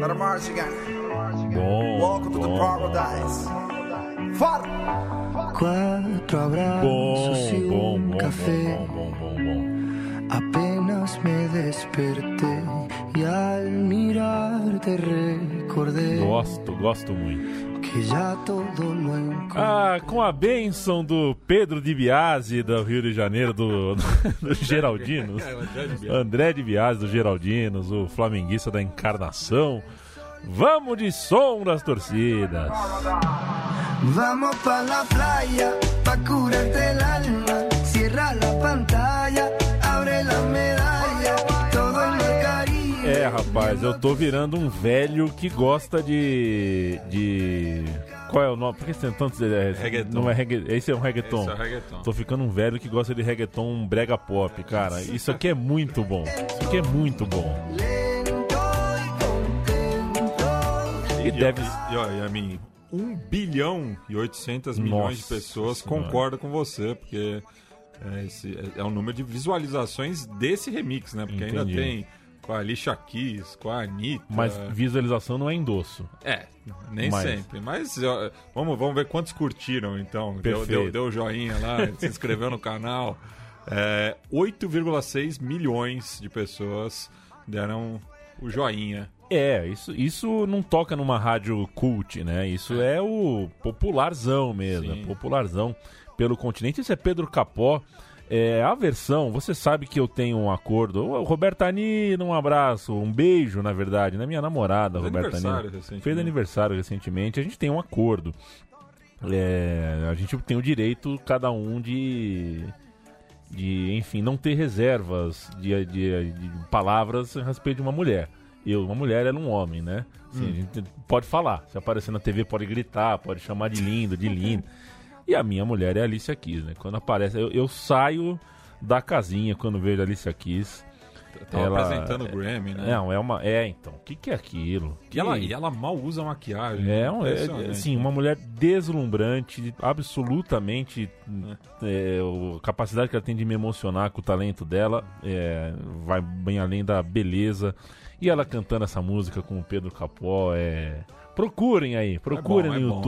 Let march again. Bom, Welcome to the bom, paradise. Fala! Quatro abraços bom, un bom, café. bom, bom, bom, bom. Apenas me desperté y al mirarte recordé Gosto, gosto muito. Que todo. Ah, com a bênção do Pedro de Biase, do Rio de Janeiro, do, do Geraldinos. André de Biase, do Geraldinos, o flamenguista da encarnação. Vamos de som das torcidas. Vamos pa la playa, pa curarte el alma. Cierra la pantalla, abre la medalla. É, rapaz, eu tô virando um velho que gosta de. de. Qual é o nome? Por que você tem tantos. É, Reggaeton. Não é regga... Esse é um reggaeton. Esse é o reggaeton. Tô ficando um velho que gosta de reggaeton brega pop, cara. Isso aqui é muito bom. Isso aqui é muito bom. E deve. E, ó, e a mim, 1 bilhão e 800 milhões de Nossa pessoas Senhora. concordam com você, porque é, esse é, é o número de visualizações desse remix, né? Porque ainda Entendi. tem com a Alicia Keys, com a Anitta. Mas visualização não é endosso. É, nem Mas- sempre. Mas ó, vamos, vamos ver quantos curtiram, então. Deu, Perfeito. deu, deu joinha lá, se inscreveu no canal. É, 8,6 milhões de pessoas deram o joinha. É, isso, isso não toca numa rádio cult, né? Isso é o popularzão mesmo, Sim. é popularzão pelo continente. Isso é Pedro Capó. É, a versão, você sabe que eu tenho um acordo. Ô, Roberta Nino, um abraço, um beijo, na verdade, na minha namorada, Fez Roberta aniversário Nino. recentemente. Fez aniversário recentemente. A gente tem um acordo. É, a gente tem o direito, cada um, de. de enfim, não ter reservas de, de- de palavras a respeito de uma mulher. Eu, uma mulher, ela é um homem, né? Assim, A gente pode falar. Se aparecer na TV, pode gritar, pode chamar de lindo, de lindo. E a minha mulher é a Alicia Keys, né? Quando aparece, eu, eu saio da casinha quando vejo a Alicia Keys. Tava Ela- apresentando o Grammy, né? Não, é uma. É, então. O que, que é aquilo? E ela, Que- e ela mal usa maquiagem. é, um, é, assim, uma mulher deslumbrante, absolutamente. é, o- a capacidade que ela tem de me emocionar com o talento dela é, vai bem além da beleza. E ela cantando essa música com o Pedro Capó é. Procurem aí, procurem bom, é no bom.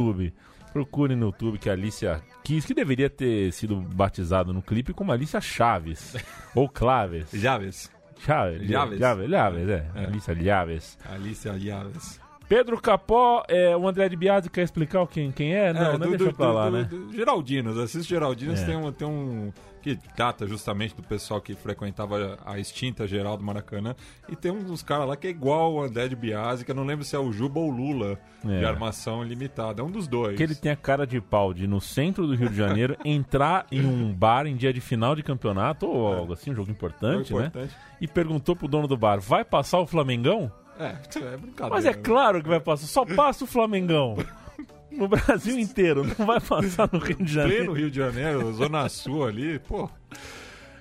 Procurem no YouTube que a Alicia Keys, que deveria ter sido batizado no clipe como Alicia Chaves. ou Claves. Javes. Chaves. Chaves. Chaves, Chaves, é. É. Alicia Chaves. Alicia Javes. Pedro Capó, é, o André de Biasi quer explicar quem, quem é? Não, É, não deixa pra lá, do- né? do Geraldinos, assiste Geraldinos, É. tem, um, tem um. que data justamente do pessoal que frequentava a extinta geral do Maracanã. E tem um dos caras lá que é igual o André de Biasi, que eu não lembro se é o Juba ou o Lula, É. de armação limitada. É um dos dois. Que ele tem a cara de pau de, no centro do Rio de Janeiro, entrar em um bar em dia de final de campeonato, ou algo assim, um jogo importante, né? importante. E perguntou pro dono do bar, vai passar o Flamengão? É, é brincadeira. Mas é claro que vai passar, só passa o Flamengão. No Brasil inteiro, não vai passar no Rio de Pleno Janeiro. Rio de Janeiro, Zona Sul ali, pô.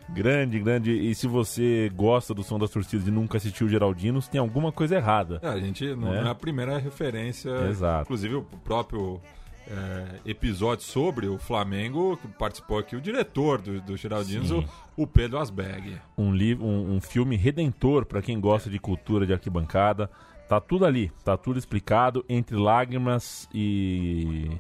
Grande, grande. E se você gosta do som das torcidas e nunca assistiu o Geraldinos, tem alguma coisa errada. É, a gente não É. é a primeira referência. Exato. Inclusive o próprio é, episódio sobre o Flamengo, que participou aqui o diretor do, do Geraldinos, o, o Pedro Asberg. um, livro, um, um filme redentor para quem gosta de cultura de arquibancada. Tá tudo ali, tá tudo explicado entre lágrimas e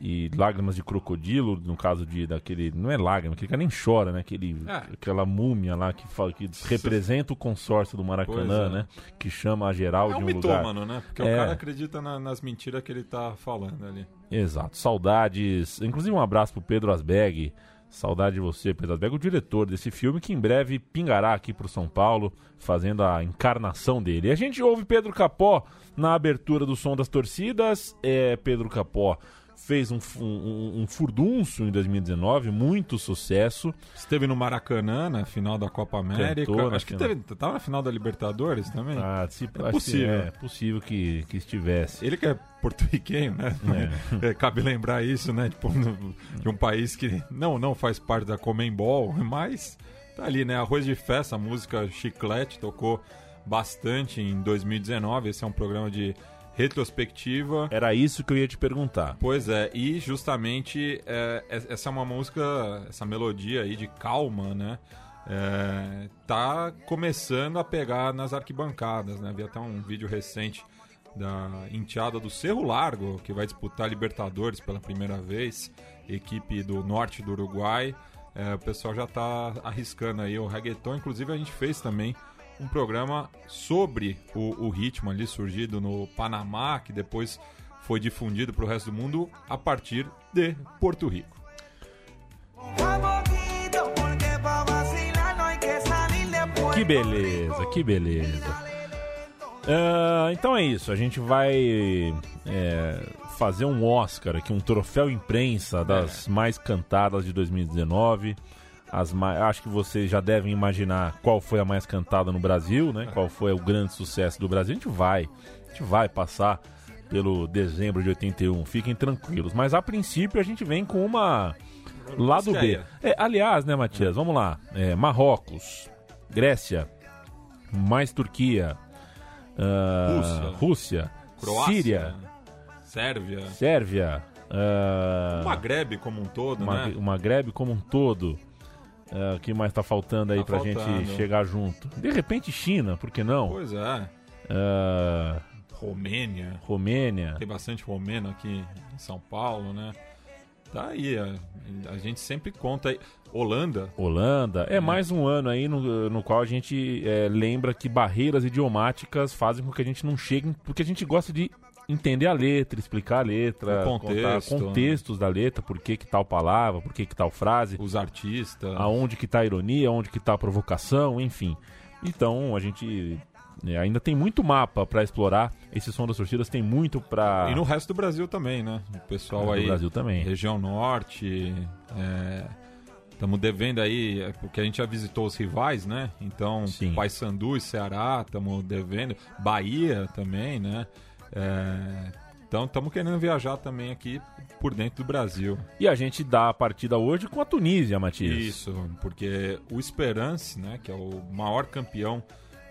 e lágrimas de crocodilo, no caso de daquele, não é lágrima, aquele cara nem chora, né? Aquele, É. aquela múmia lá que, fala, que representa o consórcio do Maracanã, é. né? Que chama a geral É de um um lugar. mitômano, né? Porque É. o cara acredita na- nas mentiras que ele tá falando ali. Exato, saudades. Inclusive um abraço pro Pedro Asbeg. Saudade de você, Pedro Asbeg, o diretor desse filme, que em breve pingará aqui pro São Paulo, fazendo a encarnação dele. E a gente ouve Pedro Capó na abertura do som das torcidas. É, Pedro Capó fez um, um, um furdunço em 2019, muito sucesso. Esteve no Maracanã, na final da Copa América. Cantou Acho que final. teve, tava na final da Libertadores também. Ah, se, acho que possível. É possível que, que estivesse. Ele que é porto-riquenho, né? É, cabe lembrar isso, né? Tipo, de um país que não, não faz parte da Comembol, mas tá ali, né? Arroz de Festa, a música Chiclete, tocou bastante em 2019. Esse é um programa de retrospectiva. Era isso que eu ia te perguntar. Pois é, e justamente é, es- essa é uma música, essa melodia aí de calma, né? É, tá começando a pegar nas arquibancadas, né? Vi até um vídeo recente da enteada do Cerro Largo, que vai disputar Libertadores pela primeira vez, equipe do norte do Uruguai. É, o pessoal já tá arriscando aí o reggaeton, inclusive a gente fez também um programa sobre o, o ritmo ali surgido no Panamá, que depois foi difundido para o resto do mundo a partir de Porto Rico. Que beleza, que beleza. Ah, então é isso, a gente vai é, fazer um Oscar aqui, um troféu imprensa das mais cantadas de 2019. As mai- Acho que vocês já devem imaginar qual foi a mais cantada no Brasil, né? Qual foi o grande sucesso do Brasil. A gente vai, a gente vai passar pelo dezembro de 81, fiquem tranquilos. Mas a princípio a gente vem com uma lado B. É, aliás, né, Matias? Vamos lá. É, Marrocos, Grécia, mais Turquia, ah, Rússia. Rússia, Croácia, Síria, Sérvia, Sérvia, ah, o Magreb como um todo, né? o Magreb como um todo. Ah, O que mais tá faltando aí Tá pra faltando. gente chegar junto? De repente, China, por que não? Pois é. Ah, Romênia, Romênia. tem bastante romeno aqui em São Paulo, né? Tá aí, a, a gente sempre conta aí. Holanda, Holanda. É mais um ano aí no, no qual a gente é, lembra que barreiras idiomáticas fazem com que a gente não chegue, porque a gente gosta de entender a letra, explicar a letra, contexto, contar contextos da letra, por que que tal palavra, por que que tal frase, os artistas. aonde que tá a ironia, aonde que tá a provocação, enfim. Então a gente é, ainda tem muito mapa pra explorar. Esse som das torcidas tem muito pra E no resto do Brasil também, né? O pessoal No aí. Brasil também. Região Norte. Estamos devendo aí, é, porque a gente já visitou os rivais, né? Então, Sim. Paysandu e Ceará, estamos devendo. Bahia também, né? É, então, estamos querendo viajar também aqui por dentro do Brasil. E a gente dá a partida hoje com a Tunísia, Matias. Isso, porque o Esperance, né, que é o maior campeão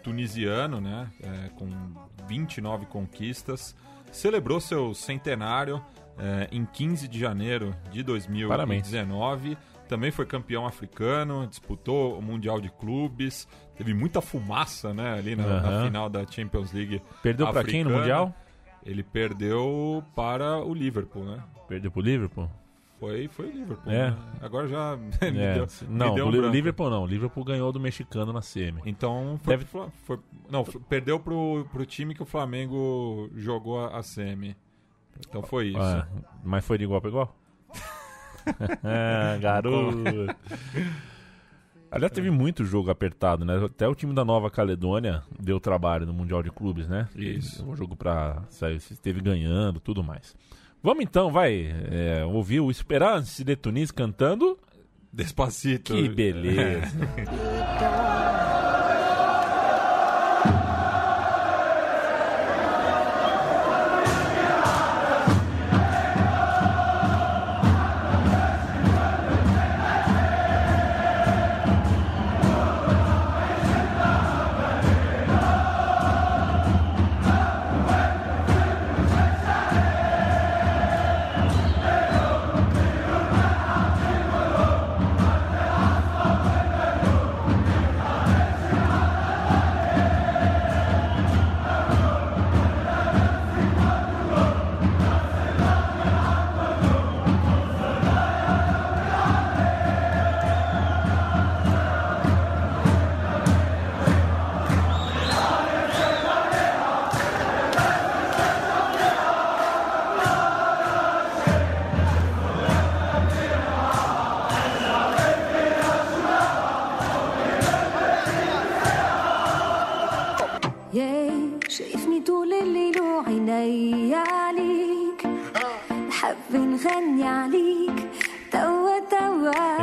tunisiano, né, é, com 29 conquistas, celebrou seu centenário é, em 15 de janeiro de 2019. Também foi campeão africano, disputou o Mundial de Clubes, teve muita fumaça né, ali na, na Aham. final da Champions League. Perdeu pra quem no. Mundial? Ele perdeu para o Liverpool, né? Perdeu pro Liverpool? Foi, foi o Liverpool. É. né? Agora já me É, deu- se- me não, deu o um. Liverpool não. O Liverpool ganhou do mexicano na semi. Então foi, Deve- foi- não, f- perdeu pro, pro time que o Flamengo jogou a, a semi. Então foi isso. Ah, mas foi de igual pra igual? ah, garoto. Aliás, teve muito jogo apertado, né? Até o time da Nova Caledônia deu trabalho no Mundial de Clubes, né? Isso. O jogo pra sair, esteve ganhando, tudo mais. Vamos então, vai é, ouvir o Esperance de Tunis cantando. Despacito. Que beleza.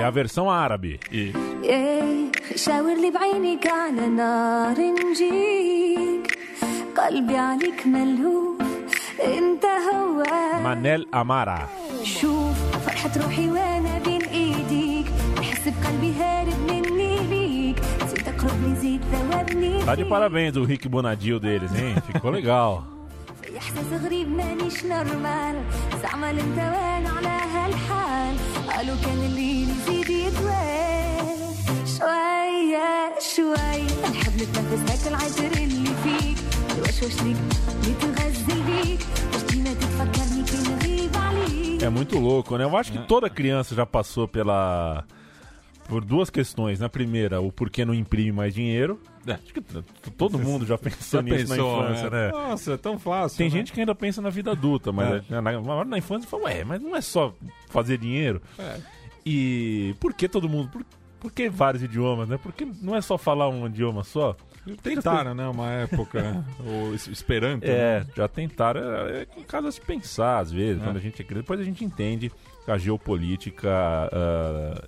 É a versão árabe. Manel Amara. Tá de parabéns o Rick Bonadil deles, hein? Ficou legal. في احساس غريب مانيش نورمال زعمل انت وانا على هالحال قالوا كان الليل يزيد يطول شوية شوية نحب نتنفس هاك العطر اللي فيك الوشوش ليك نتغزل بيك باش ديما تتفكرني كي نغيب عليك É muito louco, né? Eu acho que toda criança já passou pela. por duas questões. Na primeira, o porquê não imprime mais dinheiro. É. Acho que todo mundo já pensou já nisso pensou, na infância, né? Nossa, é tão fácil. Tem né? gente que ainda pensa na vida adulta, mas É. na, na, na infância fala, ué, mas não é só fazer dinheiro. É. E por que todo mundo. Por, por que vários idiomas, né? Porque não é só falar um idioma só. Tentaram, né? Uma época. o es- Esperanto. É, né? já tentaram. É, é caso se pensar, às vezes, É. quando a gente é criança. Depois a gente entende que a geopolítica ah,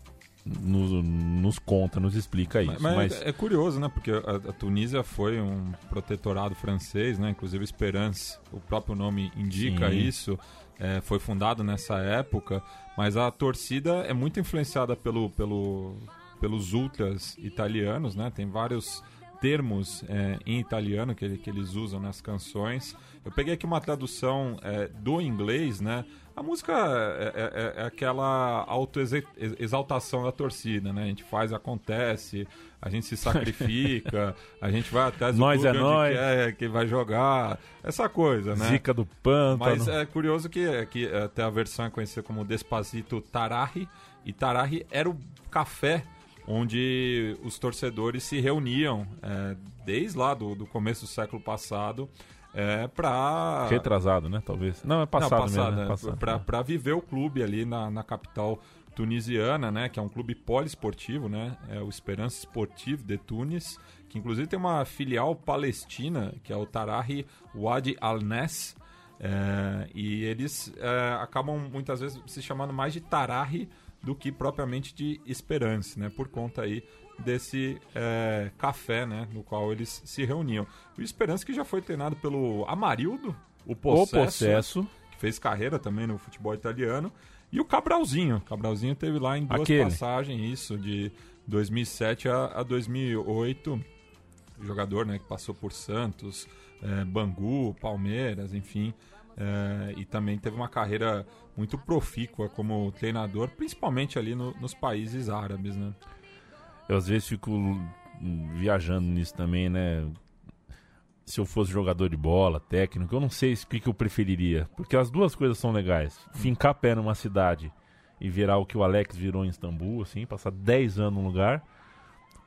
nos, nos conta, nos explica isso. Mas, Mas, é curioso, né? Porque a, a Tunísia foi um protetorado francês, né? Inclusive Esperance, o próprio nome indica Sim. isso. é, foi fundado nessa época, mas a torcida é muito influenciada pelo, pelo, pelos ultras italianos, né? Tem vários termos é, em italiano que, que eles usam nas canções. Eu peguei aqui uma tradução é, do inglês, né? A música é, é- é aquela autoexaltação da torcida, né? A gente faz, acontece, a gente se sacrifica, a gente vai até Nós é nós. quer, que vai jogar, essa coisa, né? zica do pântano. Mas é curioso que, que até a versão é conhecida como Despacito Tarahi, e Tarahi era o café onde os torcedores se reuniam é, desde lá do, do começo do século passado é, para Retrasado, né? Talvez. Não, é passado, não, passado, mesmo. é, Né? Passado. pra- pra viver o clube ali na, na capital tunisiana, né? Que é um clube poliesportivo, né? É o Esperança Sportive de Tunis, que inclusive tem uma filial palestina, que é o Tarahi Wadi Al-Nes, é, e eles é, acabam muitas vezes se chamando mais de Tarahi do que propriamente de Esperance, né? Por conta aí desse é, café, né? No qual eles se reuniam. O Esperance que já foi treinado pelo Amarildo, o O Possesso, possesso. que fez carreira também no futebol italiano, e o Cabralzinho. Cabralzinho teve lá em duas Aquele. passagens, isso, de 2007 a, a 2008. Jogador né, que passou por Santos, eh, Bangu, Palmeiras, enfim. eh, e também teve uma carreira muito profícua como treinador, principalmente ali no- nos países árabes, né? Eu às vezes fico hum, viajando nisso também, né? Se eu fosse jogador de bola, técnico, eu não sei o que, que eu preferiria. Porque as duas coisas são legais. Fincar pé numa cidade e virar o que o Alex virou em Istambul, assim, passar 10 anos no lugar.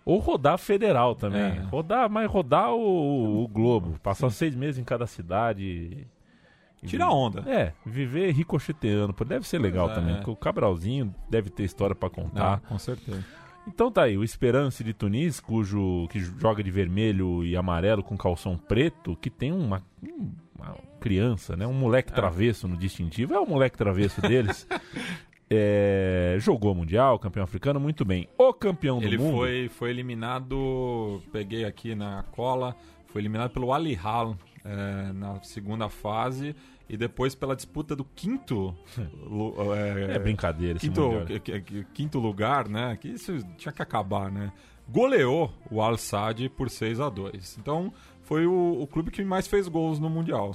Ou rodar federal também. É. Rodar, mas rodar o, o globo. Passar seis meses em cada cidade. e- e Tira onda. É, viver ricocheteando. Deve ser legal é, também. é. porque o Cabralzinho deve ter história pra contar. Ah, com certeza. Então tá aí, o Esperance de Tunis, cujo que joga de vermelho e amarelo com calção preto, que tem uma, um- uma criança, né, um moleque travesso no distintivo, é o moleque travesso deles. É, jogou mundial, campeão africano, muito bem. O campeão do Ele mundo. foi, foi eliminado, peguei aqui na cola, foi eliminado pelo Al Hilal eh, na segunda fase e depois pela disputa do quinto eh, É brincadeira quinto, quinto lugar, né? Que isso tinha que acabar, né? Goleou o Al Sadd por 6 a 2 Então foi o, o clube que mais fez gols no mundial.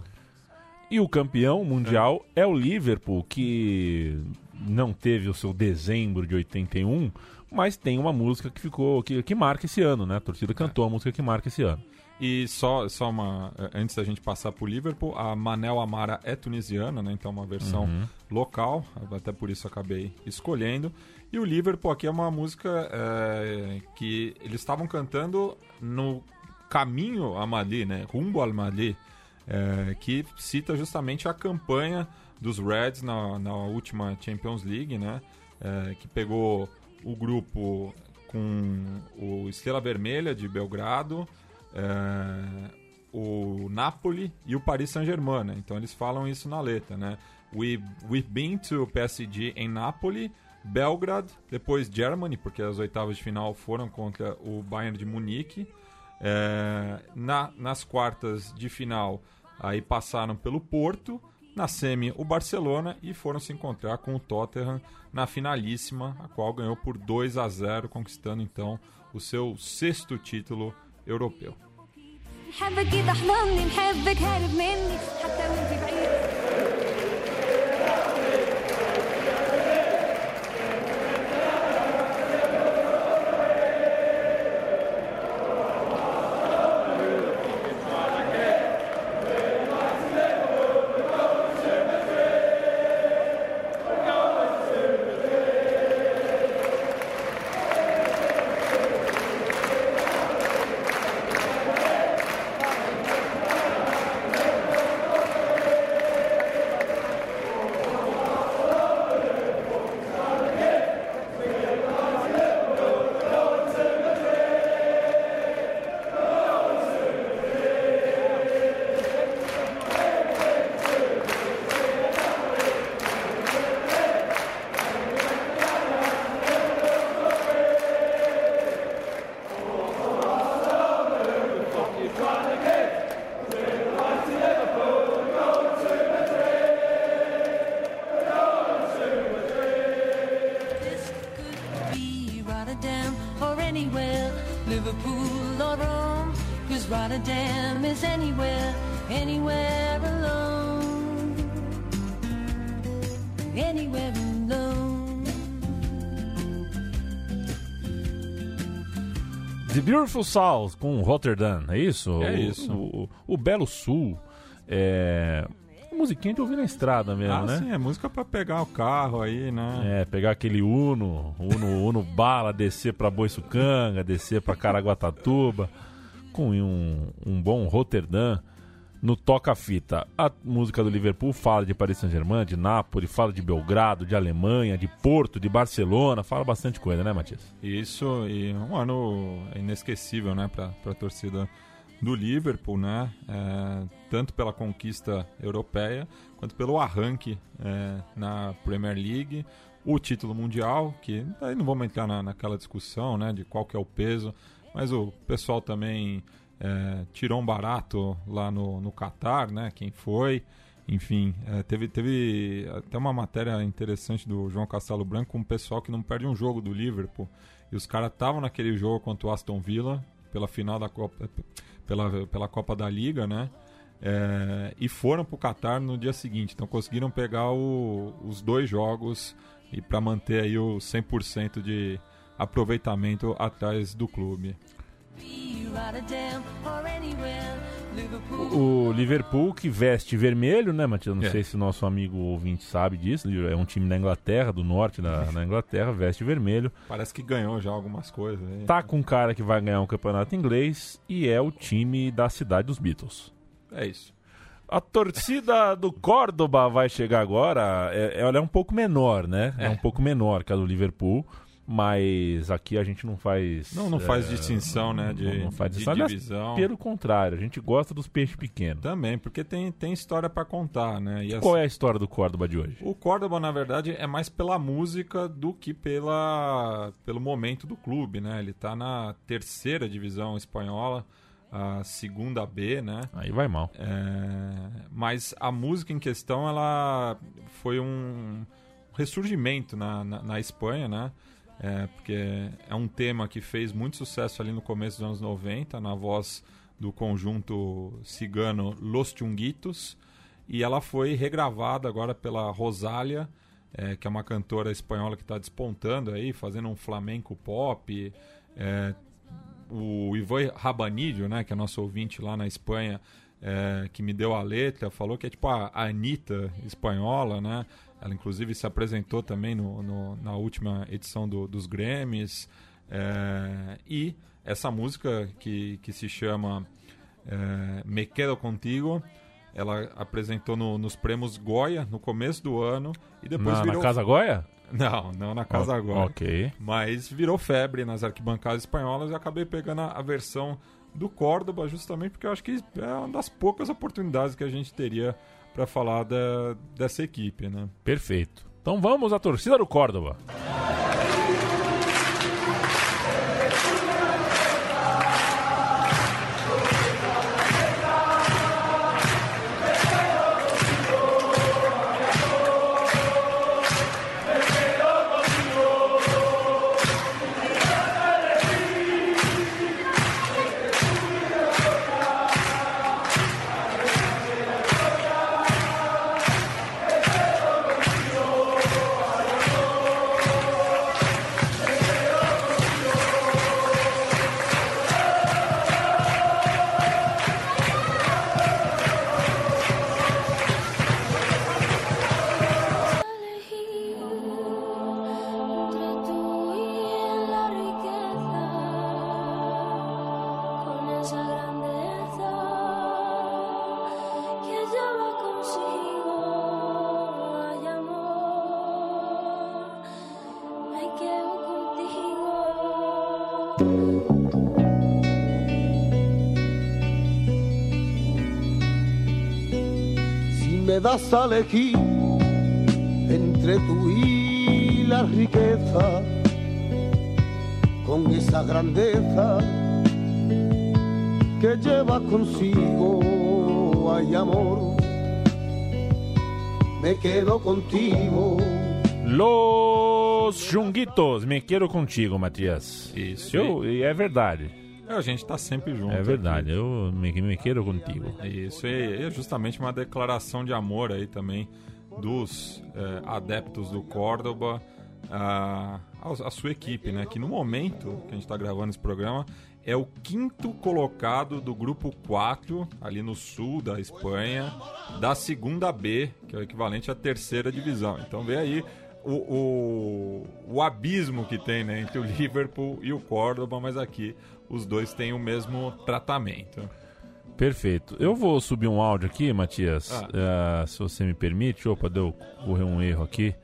E o campeão mundial é. o Liverpool, que não teve o seu dezembro de 81, mas tem uma música que ficou que, que marca esse ano, né? A torcida cantou a música que marca esse ano. E só, só uma. eh, Antes da gente passar pro Liverpool, a Manel Amara é tunisiana, né? Então, uma versão Uhum. local, até por isso acabei escolhendo. E o Liverpool aqui é uma música eh, que eles estavam cantando no caminho a Mali, né? Rumbo al Mali, eh, que cita justamente a campanha dos Reds na, na última Champions League, né? Eh, que pegou o grupo com o Estrela Vermelha de Belgrado, é, o Napoli e o Paris Saint-Germain, né? Então eles falam isso na letra, né? We, we've been to PSG em Napoli, Belgrade, depois Germany, porque as oitavas de final foram contra o Bayern de Munique. É, na, nas quartas de final, aí passaram pelo Porto, na semi o Barcelona e foram se encontrar com o Tottenham na finalíssima, a qual ganhou por 2 a 0, conquistando então o seu sexto título europeu. نحبك ايد حضني نحبك هارب مني حتى وانت بعيد. South com Rotterdam, é isso? É O- isso. O, o Belo Sul. É. Musiquinha de ouvir na estrada mesmo, Ah, né? sim, é música pra pegar o carro aí, né? É, pegar aquele Uno, Uno, Uno bala, descer pra Boiçucanga, descer pra Caraguatatuba, com um, um bom Rotterdam no toca-fita. A música do Liverpool fala de Paris Saint-Germain, de Nápoles, fala de Belgrado, de Alemanha, de Porto, de Barcelona, fala bastante coisa, né, Matias? Isso, e um ano inesquecível, né, pra, pra torcida do Liverpool, né? É, tanto pela conquista europeia, quanto pelo arranque é, na Premier League, o título mundial, que aí não vamos entrar na, naquela discussão, né, de qual que é o peso, mas o pessoal também é, tirou um barato lá no, no Qatar, né, quem foi, enfim, é, teve, teve até uma matéria interessante do João Castelo Branco com um pessoal que não perde um jogo do Liverpool. E os caras estavam naquele jogo contra o Aston Villa, pela final da Copa, pela, pela Copa da Liga, né? É, e foram pro Qatar no dia seguinte. Então conseguiram pegar o- os dois jogos e para manter aí o 100% de aproveitamento atrás do clube. O Liverpool que veste vermelho, né, Matias? Não É. sei se o nosso amigo ouvinte sabe disso. É um time da Inglaterra, do norte da, da Inglaterra, veste vermelho. Parece que ganhou já algumas coisas. aí. Tá com um cara que vai ganhar um campeonato inglês e é o time da cidade dos Beatles. É isso. A torcida do Córdoba vai chegar agora. É, ela é um pouco menor, né? É. É. um pouco menor que a do Liverpool. Mas aqui a gente não faz. Não, não faz é, distinção, né? De, não, não faz de distinção. Divisão. Pelo contrário, a gente gosta dos peixes pequenos. Também, porque tem, tem história para contar, né? E Qual é a história do Córdoba de hoje? O Córdoba, na verdade, é mais pela música do que pela, pelo momento do clube, né? Ele tá na terceira divisão espanhola, a segunda B, né? Aí vai mal. É, mas a música em questão, ela foi um ressurgimento na, na, na Espanha, né? É, porque é um tema que fez muito sucesso ali no começo dos anos 90, na voz do conjunto cigano Los Chunguitos, e ela foi regravada agora pela Rosália, é, que é uma cantora espanhola que está despontando aí, fazendo um flamenco pop. É, o Ivan Rabanillo, né, que é nosso ouvinte lá na Espanha, é, que me deu a letra, falou que é tipo a Anitta espanhola, né? Ela inclusive se apresentou também no, no- na última edição do- dos Grammys. é, e essa música que, que se chama é, Me Quedo Contigo, ela apresentou no- nos prêmios Goya no começo do ano e depois Na, na virou... Casa Goya? Não, não na Casa O- Goya. Ok. Mas virou febre nas arquibancadas espanholas e acabei pegando a, a versão do Córdoba, justamente porque eu acho que é uma das poucas oportunidades que a gente teria para falar da, dessa equipe, né? Perfeito. Então vamos à torcida do Córdoba. Das a elegir entre tú y la riqueza, con esa grandeza que lleva consigo, hay amor, me quedo contigo. Los Junguitos, me quero contigo, Matias. Isso. Eu, e é verdade. É, a gente tá sempre junto. É verdade, eu me, me quero contigo. aqui. Isso, e é justamente uma declaração de amor aí também dos eh, adeptos do Córdoba a, a sua equipe, né? Que no momento que a gente está gravando esse programa é o quinto colocado do grupo 4, ali no sul da Espanha, da segunda B, que é o equivalente à terceira divisão. Então vê aí o, o, o abismo que tem né, entre o Liverpool e o Córdoba, mas aqui os dois têm o mesmo tratamento. Perfeito. Eu vou subir um áudio aqui, Matias, Ah. eh, se você me permite. Opa, deu correr um erro aqui.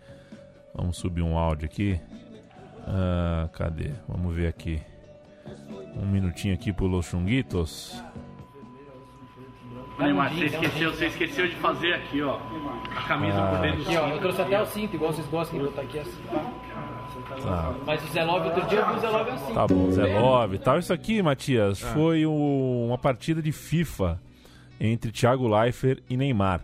Vamos subir um áudio aqui. Ah, cadê? Vamos ver aqui. Um minutinho aqui pro Los Chunguitos. Neymar, você esqueceu, você esqueceu de fazer aqui, ó. A camisa por dentro do Aqui, ó, eu cinto. trouxe até o cinto, igual vocês gostam de botar aqui assim. tá? Tá, Mas o Zé Love, outro dia eu vi o Zé Love assim. tá bom, Zé Love e tal. Isso aqui, Matias, foi o- uma partida de FIFA entre Thiago Leifert e Neymar.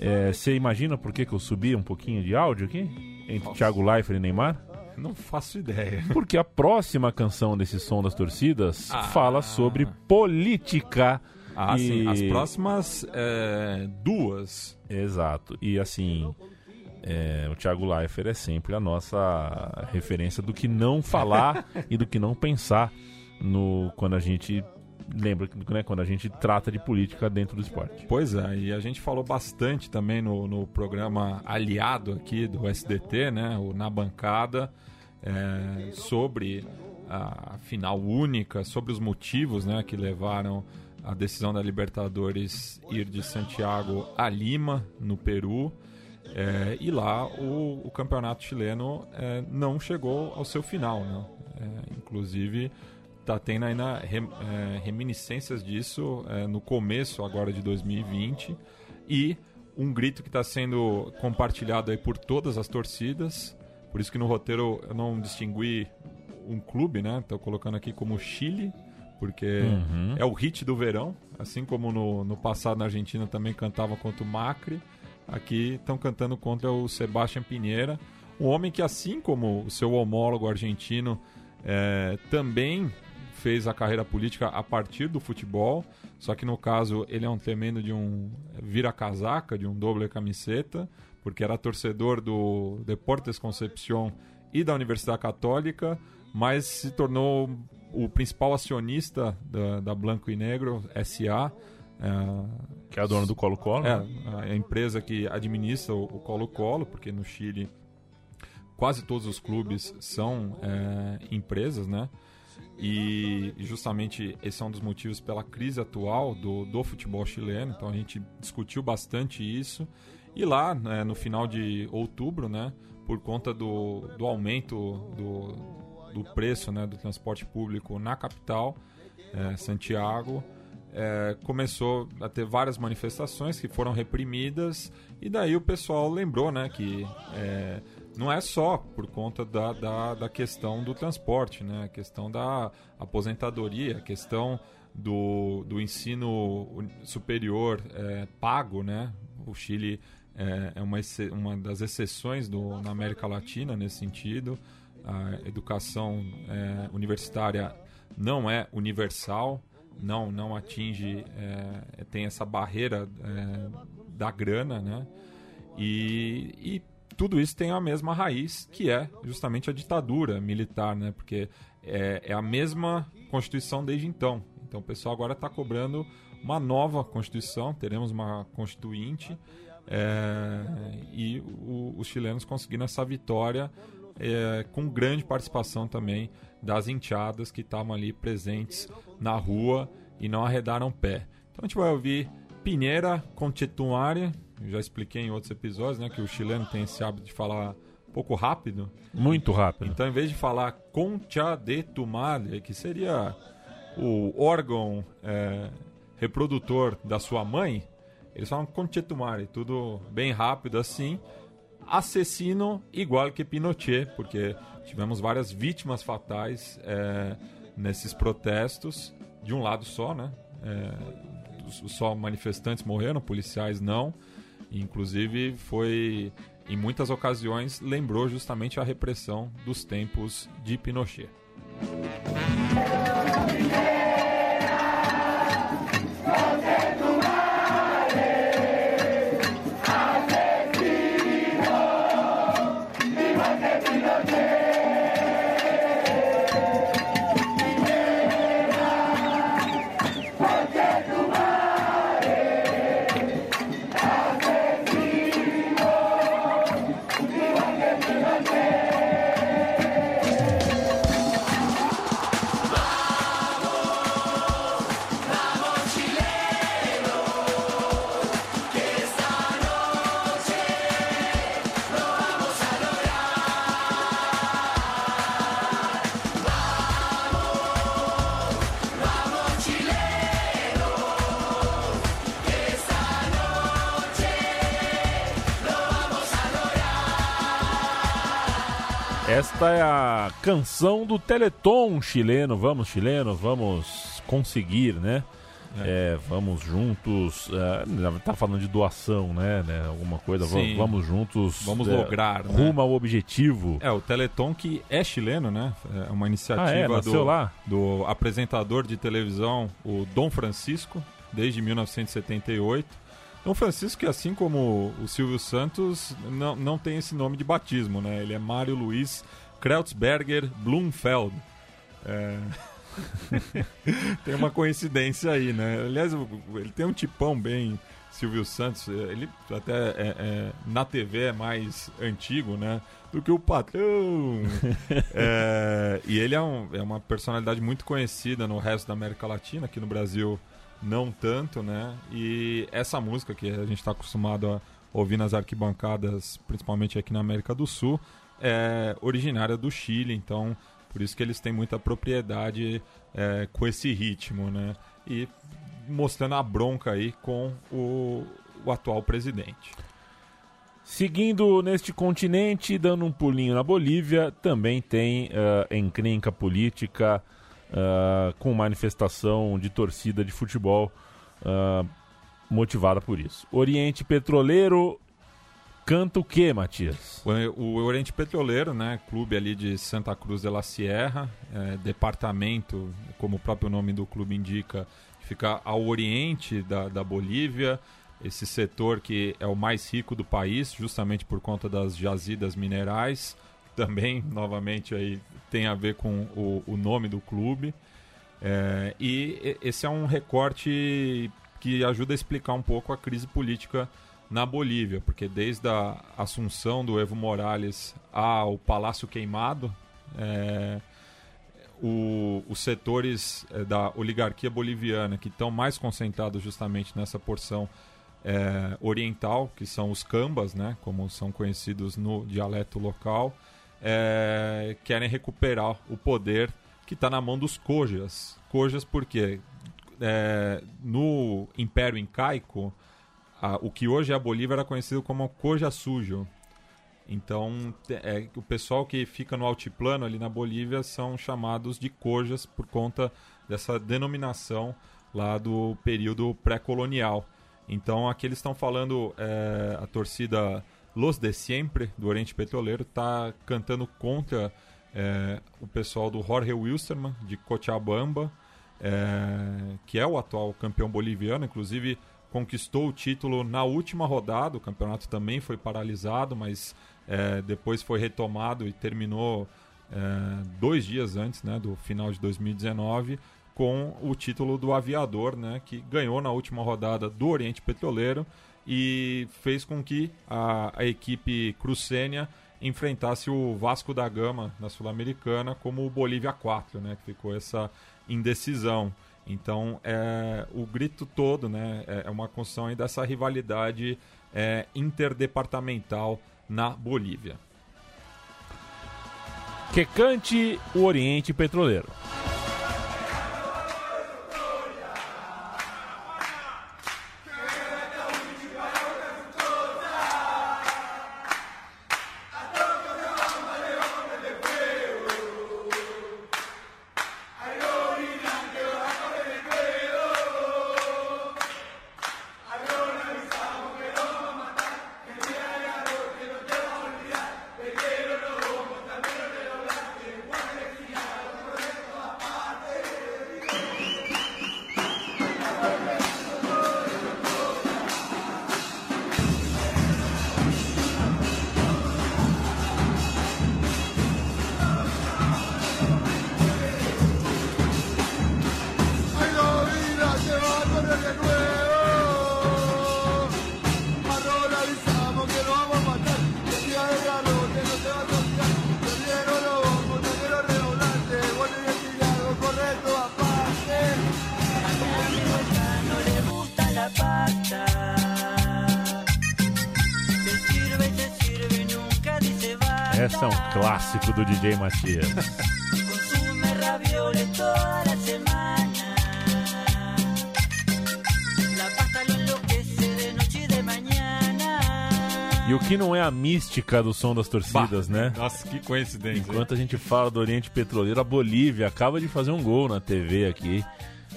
Eh, Você imagina por que, que eu subi um pouquinho de áudio aqui? Entre Thiago Leifert e Neymar? Não faço ideia. Porque a próxima canção desse som das torcidas Ah. fala sobre política. Ah, e... sim. As próximas é, duas. Exato. E assim, é, o Thiago Leifert é sempre a nossa referência do que não falar e do que não pensar no quando a gente lembra né, quando a gente trata de política dentro do esporte. Pois é, e a gente falou bastante também no, no programa aliado aqui do SDT, né? O Na Bancada, é, sobre a final única, sobre os motivos né, que levaram a decisão da Libertadores ir de Santiago a Lima, no Peru. É, e lá o, o campeonato chileno é, não chegou ao seu final. Né? É, inclusive, tá tendo ainda rem- é, reminiscências disso é, no começo agora de 2020. E um grito que está sendo compartilhado aí por todas as torcidas. Por isso que no roteiro eu não distingui um clube, né? Estou colocando aqui como Chile, porque Uhum. é o hit do verão. Assim como no, no passado na Argentina também cantavam contra o Macri. Aqui estão cantando contra o Sebastián Pinheira, um homem que, assim como o seu homólogo argentino, eh, também fez a carreira política a partir do futebol, só que no caso ele é um tremendo de um vira-casaca, de um doble camiseta, porque era torcedor do Deportes Concepción e da Universidade Católica, mas se tornou o principal acionista da, da Blanco e Negro SA. Eh, Que é a dona do Colo-Colo. é, né? a empresa que administra o o Colo-Colo, porque no Chile quase todos os clubes são é, empresas, né? E justamente esse é um dos motivos pela crise atual do, do futebol chileno. Então a gente discutiu bastante isso. E lá, né, no final de outubro, né, por conta do, do aumento do, do preço né, do transporte público na capital, é, Santiago, é, começou a ter várias manifestações que foram reprimidas e daí o pessoal lembrou né, que é, não é só por conta da, da, da, questão do transporte, né, a questão da aposentadoria, a questão do, do ensino superior é, pago, né? O Chile é, é uma, uma das exceções do, na América Latina nesse sentido. A educação é, universitária não é universal, não, não atinge, é, tem essa barreira é, da grana, né? E, e tudo isso tem a mesma raiz, que é justamente a ditadura militar, né? Porque é, é a mesma Constituição desde então. Então o pessoal agora está cobrando uma nova Constituição, teremos uma Constituinte é, e o, os chilenos conseguiram essa vitória é, com grande participação também das enteadas que estavam ali presentes na rua e não arredaram pé. Então a gente vai ouvir Pinheira Conchetumare, já expliquei em outros episódios né, que o chileno tem esse hábito de falar um pouco rápido. Muito rápido. Então, em vez de falar Concha de que seria o órgão é, reprodutor da sua mãe, eles falam conchetumare, tudo bem rápido assim. Assassino igual que Pinochet, porque tivemos várias vítimas fatais é, nesses protestos, de um lado só, né? É, só manifestantes morreram, policiais não. Inclusive foi em muitas ocasiões lembrou justamente a repressão dos tempos de Pinochet. Esta é a canção do Teleton chileno. Vamos, chileno, vamos conseguir, né? É. É, vamos juntos. É, tá falando de doação, né? né alguma coisa. Vamos, vamos, juntos. Vamos é, lograr. Né? Rumo ao objetivo. É, o Teleton que é chileno, né? É uma iniciativa ah, é? do, lá? do apresentador de televisão, o Dom Francisco, desde 1978. Dom Francisco, que assim como o Silvio Santos, não, não tem esse nome de batismo, né? Ele é Mário Luiz Kreutzberger Blumfeld. É... tem uma coincidência aí, né? Aliás, ele tem um tipão bem Silvio Santos. Ele até é, é, na TV é mais antigo, né? Do que o patrão. é, e ele é, um, é uma personalidade muito conhecida no resto da América Latina, aqui no Brasil não tanto, né? E essa música que a gente está acostumado a ouvir nas arquibancadas, principalmente aqui na América do Sul, é originária do Chile, então por isso que eles têm muita propriedade é, com esse ritmo, né? E mostrando a bronca aí com o, o atual presidente. Seguindo neste continente, dando um pulinho na Bolívia, também tem uh, encrenca política uh, com manifestação de torcida de futebol uh, motivada por isso. Oriente Petroleiro canta o que, Matias? O, o, Oriente Petroleiro, né, clube ali de Santa Cruz de la Sierra, é, departamento, como o próprio nome do clube indica, fica ao oriente da, da Bolívia, esse setor que é o mais rico do país, justamente por conta das jazidas minerais, também, novamente, aí tem a ver com o, o nome do clube. É, e esse é um recorte que ajuda a explicar um pouco a crise política na Bolívia, porque desde a assunção do Evo Morales ao Palácio Queimado, é, o, os setores é, da oligarquia boliviana que estão mais concentrados justamente nessa porção é, oriental, que são os cambas, né, como são conhecidos no dialeto local, é, querem recuperar o poder que está na mão dos Cojas. Cojas porque é, no Império Incaico, a- o que hoje é a Bolívia era conhecido como Coja Sujo. Então, é, o pessoal que fica no altiplano ali na Bolívia são chamados de Cojas por conta dessa denominação lá do período pré-colonial. Então, aqui eles estão falando, é, a torcida Los de Siempre, do Oriente Petroleiro, está cantando contra é, o pessoal do Jorge Wilstermann, de Cochabamba, é, que é o atual campeão boliviano, inclusive conquistou o título na última rodada. O campeonato também foi paralisado, mas é, depois foi retomado e terminou é, dois dias antes né, do final de 2019 com o título do aviador, né, que ganhou na última rodada do Oriente Petroleiro e fez com que a, a equipe crucênia enfrentasse o Vasco da Gama na Sul-Americana como o Bolívia 4, né, que ficou essa indecisão. Então, é, o grito todo né, é é uma construção dessa rivalidade é, interdepartamental na Bolívia. Que cante o Oriente Petroleiro. Noche y de mañana. E o que não é a mística do som das torcidas, né? Nossa, que coincidência. Enquanto a gente fala do Oriente Petroleiro, a Bolívia acaba de fazer um gol na TV aqui.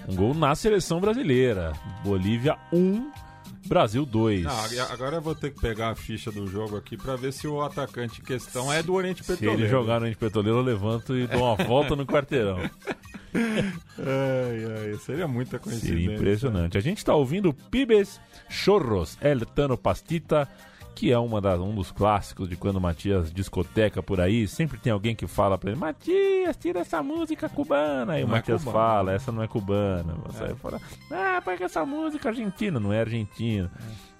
Um gol na seleção brasileira. Bolívia 1, Brasil 2. Não, ag- agora eu vou ter que pegar a ficha do jogo aqui pra ver se o atacante em questão é do Oriente Se Petroleiro. ele jogar no Oriente Petroleiro, eu levanto e dou uma volta no quarteirão. Ai, ai, seria muita coincidência. Seria impressionante. A gente está ouvindo Pibes Chorros, El Tano Pastita, que é uma das, um dos clássicos de quando o Matias discoteca por aí. Sempre tem alguém que fala pra ele: Matias, tira essa música cubana. Aí o Não é Matias cubana. fala: essa não é cubana. Você vai falar: ah, porque essa música é argentina. Não é argentina.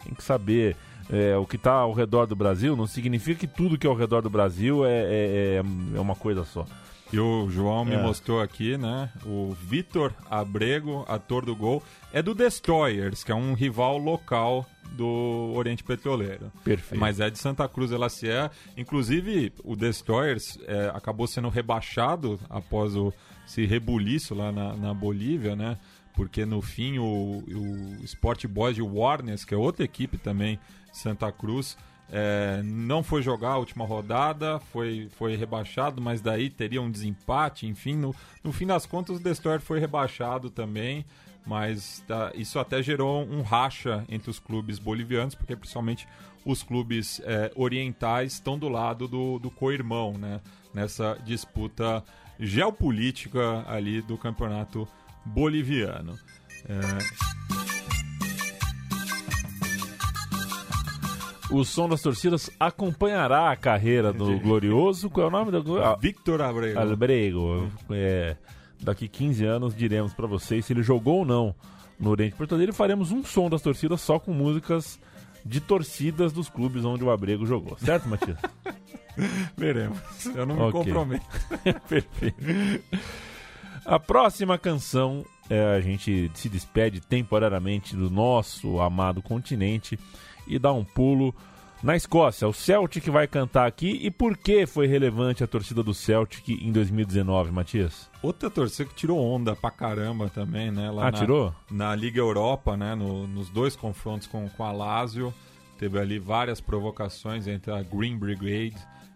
Tem que saber. é, o que está ao redor do Brasil não significa que tudo que é ao redor do Brasil é, é, é- é uma coisa só. E o João me É. mostrou aqui, né? O Vitor Abrego, ator do gol, é do Destroyers, que é um rival local do Oriente Petroleiro. Perfeito. Mas é de Santa Cruz de la Sierra. Inclusive, o Destroyers é, acabou sendo rebaixado após o, esse rebuliço lá na, na Bolívia, né? Porque no fim o, o Sport Boys de Warners, que é outra equipe também, Santa Cruz, é, não foi jogar a última rodada, foi, foi rebaixado, mas daí teria um desempate, enfim, no, no fim das contas o Destroyer foi rebaixado também, mas tá, isso até gerou um racha entre os clubes bolivianos, porque principalmente os clubes é, orientais estão do lado do, do co-irmão, né, nessa disputa geopolítica ali do campeonato boliviano. É, O som das torcidas acompanhará a carreira do glorioso. Qual é o nome do Victor Abrego. Albrego. É, daqui 15 anos diremos pra vocês se ele jogou ou não no Oriente Petroleiro. E faremos um som das torcidas só com músicas de torcidas dos clubes onde o Abrego jogou. Certo, Matias? Veremos. Eu não me Ok. comprometo. Perfeito. A próxima canção, é, a gente se despede temporariamente do nosso amado continente e dá um pulo Na Escócia, o Celtic vai cantar aqui. E por que foi relevante a torcida do Celtic em 2019, Matias? Outra torcida que tirou onda pra caramba também, né? Lá Ah, na, tirou? Na Liga Europa, né? no- nos dois confrontos com, com a Lazio. Teve ali várias provocações entre a Green Brigade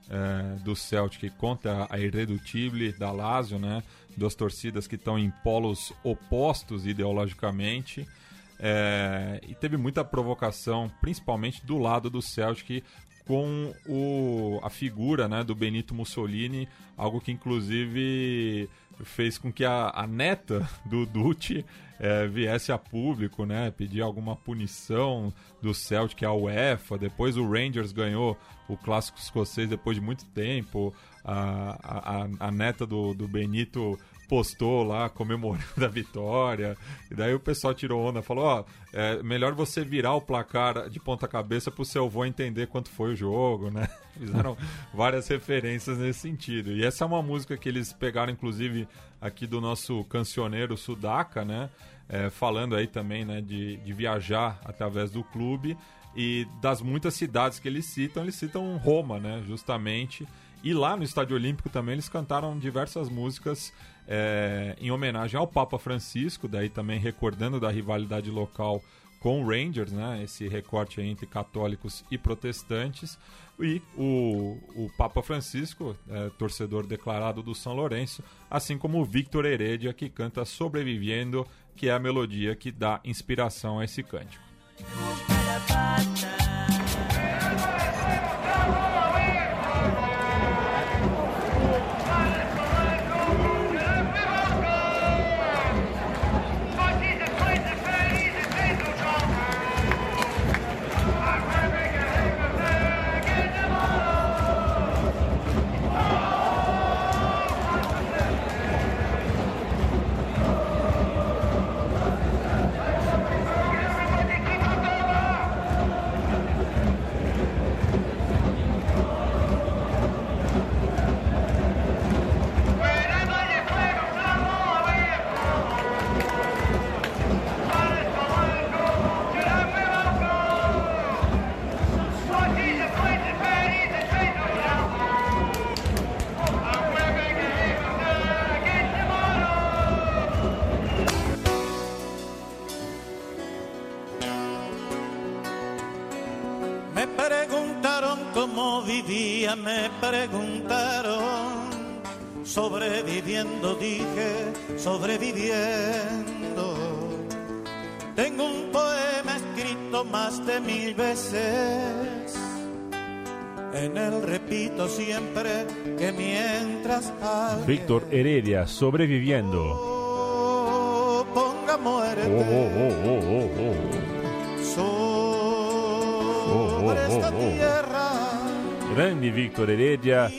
eh, do Celtic contra a Irredutível da Lazio, né? Duas torcidas que estão em polos opostos ideologicamente. É, e teve muita provocação, principalmente do lado do Celtic, com o, a figura né, do Benito Mussolini, algo que inclusive fez com que a, a neta do Dutti é, viesse a público, né, pedir alguma punição do Celtic à UEFA. Depois o Rangers ganhou o clássico escocês depois de muito tempo. A, a, a- neta do, do Benito postou lá comemorando a vitória. E daí o pessoal tirou onda, falou: Ó, é melhor você virar o placar de ponta cabeça pro seu avô entender quanto foi o jogo, né? Fizeram várias referências nesse sentido. E essa é uma música que eles pegaram, inclusive, aqui do nosso cancioneiro Sudaca, né? É, falando aí também né, de, de viajar através do clube e das muitas cidades que eles citam, eles citam Roma, né? Justamente. E lá no Estádio Olímpico também eles cantaram diversas músicas é, em homenagem ao Papa Francisco, daí também recordando da rivalidade local com o Rangers, né? Esse recorte entre católicos e protestantes. E o, o Papa Francisco, é, torcedor declarado do São Lourenço, assim como o Victor Heredia, que canta Sobrevivendo, que é a melodia que dá inspiração a esse cântico. Vivía, me preguntaron. Sobreviviendo, dije, sobreviviendo. Tengo un poema escrito más de mil veces. En él repito siempre que mientras alguien Victor Heredia, sobreviviendo. ponga muerte Oh, oh, oh, oh, oh, oh. sobre oh, esta oh, oh. tierra. Grande Victor Heredia.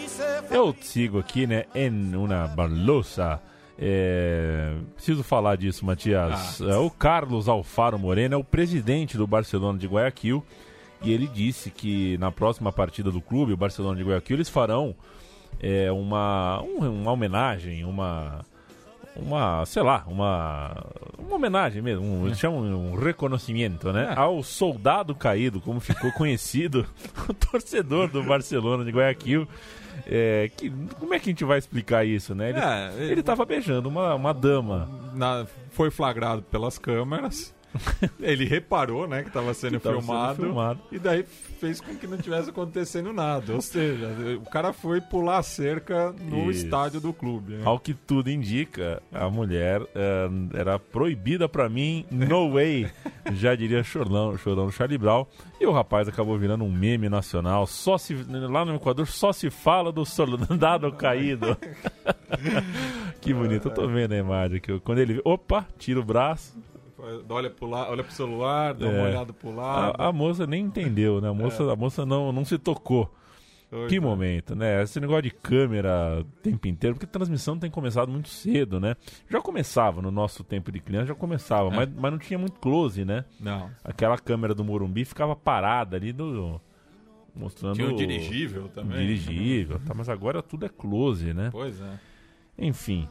Eu sigo aqui, né, em uma balouça. É, preciso falar disso, Matias. É, o Carlos Alfaro Moreno é o presidente do Barcelona de Guayaquil e ele disse que na próxima partida do clube, o Barcelona de Guayaquil, eles farão é, uma, um- uma homenagem, uma, uma, sei lá, uma, uma homenagem mesmo, um, eles chamam um reconhecimento, né, ao soldado caído, como ficou conhecido o torcedor do Barcelona de Guayaquil. É, que, como é que a gente vai explicar isso, né? Ele, É, ele tava beijando uma, uma dama. Na- foi flagrado pelas câmeras. Ele reparou, né, que estava sendo, Que sendo filmado, e daí fez com que não tivesse acontecendo nada. Ou seja, o cara foi pular a cerca no Isso. estádio do clube. né? Ao que tudo indica, a mulher eh, era proibida pra mim, no way, já diria Chorão, Chorão do Charlie Brown. E o rapaz acabou virando um meme nacional. Só se, lá no Equador só se fala do soldado caído. que bonito, eu tô vendo a imagem aqui. Quando ele, opa, tira o braço. Olha pro, la- olha pro celular, dá uma É. olhada pro lado. A, a moça nem entendeu, né? A moça, a moça não, não se tocou. Pois que é. momento, né? Esse negócio de câmera o tempo inteiro, porque a transmissão tem começado muito cedo, né? Já começava no nosso tempo de criança, já começava, É. mas, mas não tinha muito close, né? Não. Aquela câmera do Morumbi ficava parada ali do. Mostrando. Tinha o dirigível também. Dirigível, tá, mas agora tudo é close, né? Pois é. Enfim.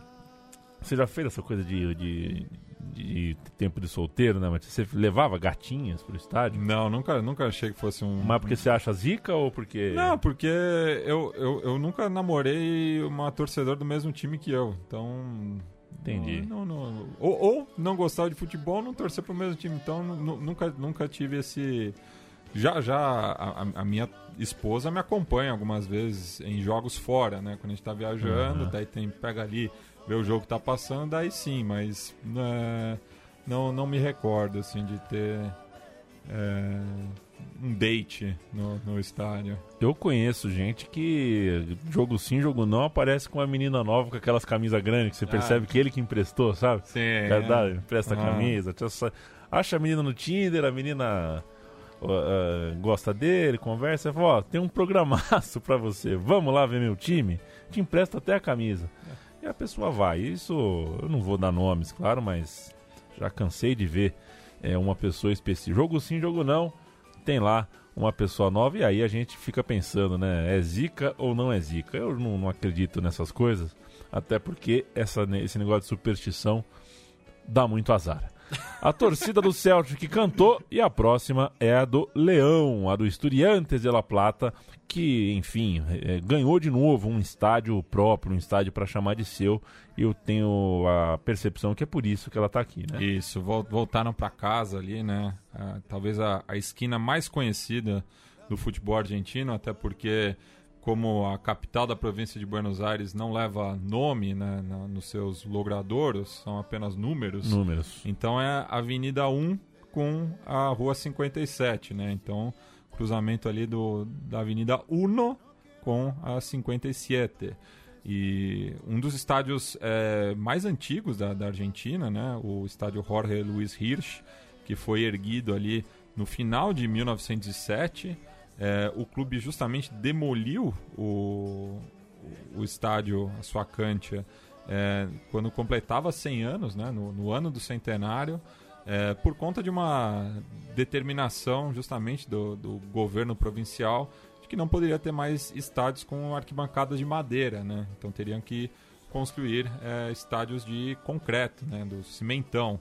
Você já fez essa coisa de, de, de tempo de solteiro, né, Matias? Você levava gatinhas pro estádio? Não, nunca, nunca achei que fosse um. Mas porque você acha zica ou porque. Não, porque eu, eu, eu nunca namorei uma torcedora do mesmo time que eu. Então. Entendi. Não, não, não. Ou, ou não gostava de futebol não torcer pro mesmo time. Então nu- nunca, nunca tive esse. Já, já a, a- a minha esposa me acompanha algumas vezes em jogos fora, né? Quando a gente tá viajando, Uhum. daí tem, pega ali, vê o jogo que tá passando, daí sim, mas é, não, não me recordo assim de ter é, um date no, no estádio. Eu conheço gente que jogo sim, jogo não, aparece com uma menina nova com aquelas camisas grandes que você percebe que ele que emprestou, sabe? Sim, dá, empresta a Ah. camisa, acha a menina no Tinder, a menina ó, ah, gosta dele, conversa, fala, ó, tem um programaço pra você, vamos lá ver meu time? Te empresta até a camisa. E a pessoa vai. Isso, eu não vou dar nomes, claro, mas já cansei de ver é, uma pessoa específica. Jogo sim, jogo não, tem lá uma pessoa nova e aí a gente fica pensando, né? É zica ou não é zica? Eu não, não acredito nessas coisas, até porque essa, esse negócio de superstição dá muito azar. A torcida do Celtic cantou e a próxima é a do Leão, a do Estudiantes de La Plata, que, enfim, eh, ganhou de novo um estádio próprio, um estádio para chamar de seu. E eu tenho a percepção que é por isso que ela tá aqui, né? Isso, vol- voltaram para casa ali, né? Ah, talvez a, a esquina mais conhecida do futebol argentino, até porque como a capital da província de Buenos Aires não leva nome né, na- nos seus logradouros, são apenas números. Números. Então é Avenida 1 com a Rua 57, né? Então, cruzamento ali do, da Avenida 1 com a 57. E um dos estádios eh, mais antigos da, da Argentina, né? O estádio Jorge Luiz Hirsch, que foi erguido ali no final de 1907. Eh, o clube justamente demoliu o, o estádio, a sua cancha, é, quando completava 100 anos, né, no, no ano do centenário, é, por conta de uma determinação justamente do, do governo provincial de que não poderia ter mais estádios com arquibancadas de madeira, né? Então teriam que construir é, estádios de concreto, né, do cimentão.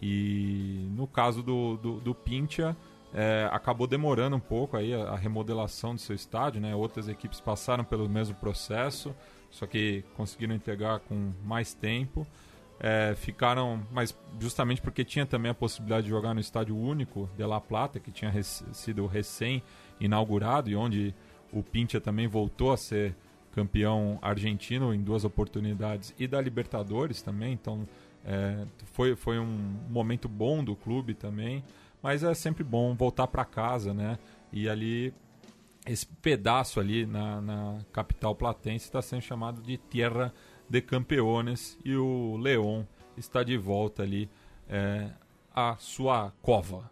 E no caso do, do, do Pintia, é, acabou demorando um pouco aí a, a remodelação do seu estádio, né? Outras equipes passaram pelo mesmo processo, só que conseguiram entregar com mais tempo. É, ficaram, mas justamente porque tinha também a possibilidade de jogar no estádio único de La Plata, que tinha rec sido recém inaugurado e onde o Pintia também voltou a ser campeão argentino em duas oportunidades e da Libertadores também, então é, foi, foi um momento bom do clube também, mas é sempre bom voltar para casa, né? E ali esse pedaço ali na, na capital platense está sendo chamado de Tierra de Campeones e o León está de volta ali é, à sua cova.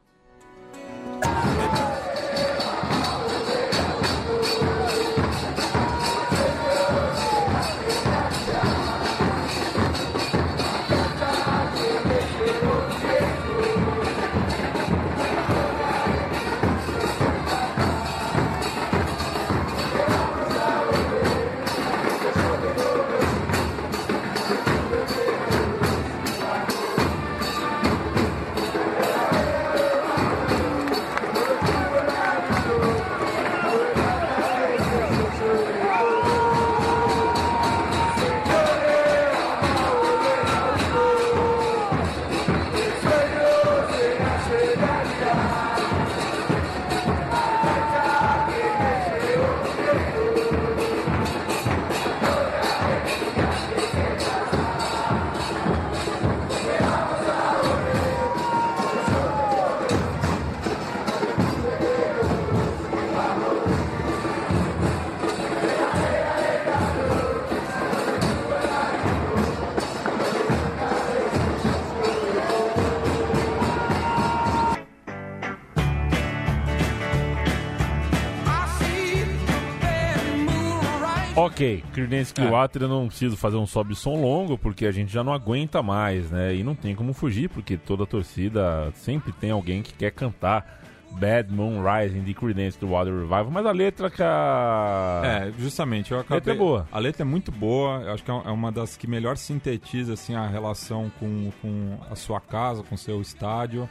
Ok, Creedence É. Clearwater eu não preciso fazer um sobe som longo porque a gente já não aguenta mais, né? E não tem como fugir porque toda torcida sempre tem alguém que quer cantar Bad Moon Rising de Creedence Water Revival, mas a letra que a... É, justamente, eu acabei... letra é boa. A letra é muito boa, eu acho que é uma das que melhor sintetiza assim, a relação com, com a sua casa, com o seu estádio.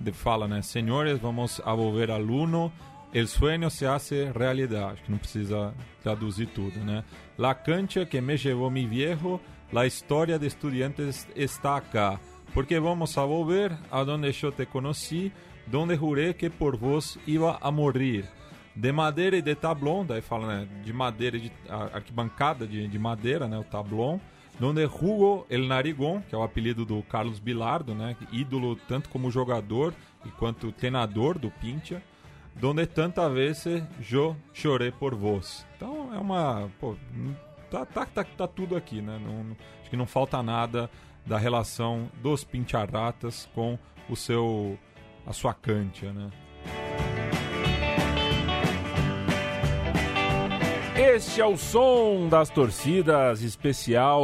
De, fala, né? Senhores, vamos a volver al uno, el sueño se hace realidad. Acho que não precisa traduzir tudo, né? La cancha que me llevó mi viejo, la historia de estudiantes está acá. Porque vamos a volver a donde yo te conocí, donde juré que por vos iba a morir. De madeira e de tablon, daí fala, né, de madeira, de arquibancada de, de madeira, né, o tablon. Donde jugou el narigón, que é o apelido do Carlos Bilardo, né, ídolo tanto como jogador e quanto treinador do Pintia. Donde tanta vezes eu chorei por vos. Então é uma, pô, tá, tá, tá, tá tudo aqui, né? Não- acho que não falta nada da relação dos Pincharratas com o seu a sua Cântia, né? Este é o som das torcidas, especial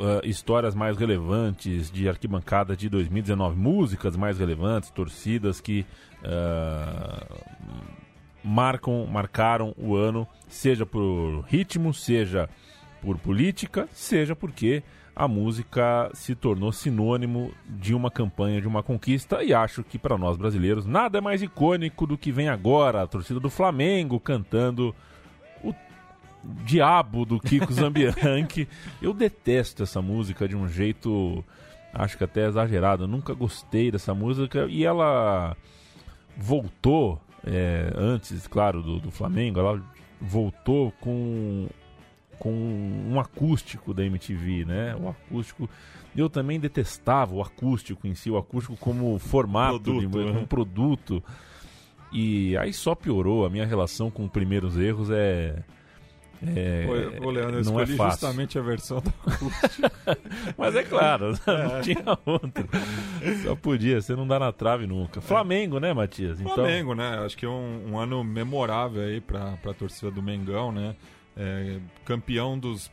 ah, histórias mais relevantes de arquibancada de 2019, músicas mais relevantes, torcidas que ah, marcam, marcaram o ano, seja por ritmo, seja por política, seja porque a música se tornou sinônimo de uma campanha, de uma conquista, e acho que para nós brasileiros nada é mais icônico do que vem agora, a torcida do Flamengo cantando diabo do Kiko Zambianchi. Eu detesto essa música de um jeito, acho que até exagerado. Eu nunca gostei dessa música e ela voltou é, antes, claro, do, do Flamengo. Ela voltou com com um acústico da MTV, né? O acústico. Eu também detestava o acústico em si, o acústico como formato, Produto, de, né? como produto. E aí só piorou. A minha relação com primeiros erros é. É ô, Leandro, eu não é escolhi fácil. justamente a versão do Mas é claro, não tinha outra. Só podia, você não dá na trave nunca. Flamengo, né, Matias? Então, Flamengo, né? Acho que é um, um ano memorável aí pra, pra torcida do Mengão, né? É, campeão dos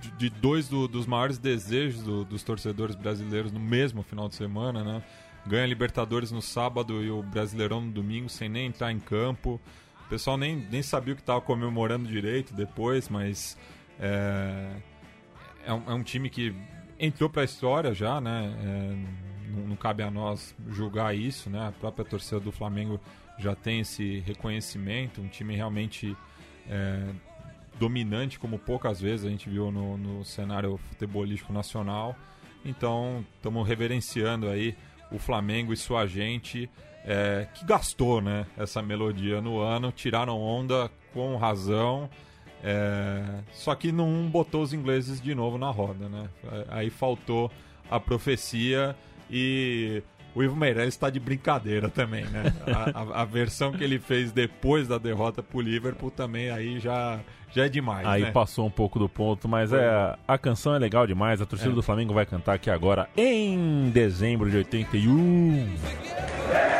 de- de dois do- dos maiores desejos do- dos torcedores brasileiros no mesmo final de semana, né? Ganha Libertadores no sábado e o Brasileirão no domingo sem nem entrar em campo. O pessoal nem, nem sabia o que estava comemorando direito depois, mas é, é, um, é um time que entrou para a história já, né? É, não, não cabe a nós julgar isso, né? A própria torcida do Flamengo já tem esse reconhecimento, um time realmente é, dominante, como poucas vezes a gente viu no, no cenário futebolístico nacional. Então, estamos reverenciando aí o Flamengo e sua gente é, que gastou né, essa melodia no ano, tiraram onda com razão. é, só que não botou os ingleses de novo na roda, né? Aí faltou a profecia e o Ivo Meirelles está de brincadeira também, né? A, a- a versão que ele fez depois da derrota pro Liverpool também aí já, já é demais, Aí né? passou um pouco do ponto, mas é a canção é legal demais. A torcida É. do Flamengo vai cantar aqui agora em dezembro de 81. chegou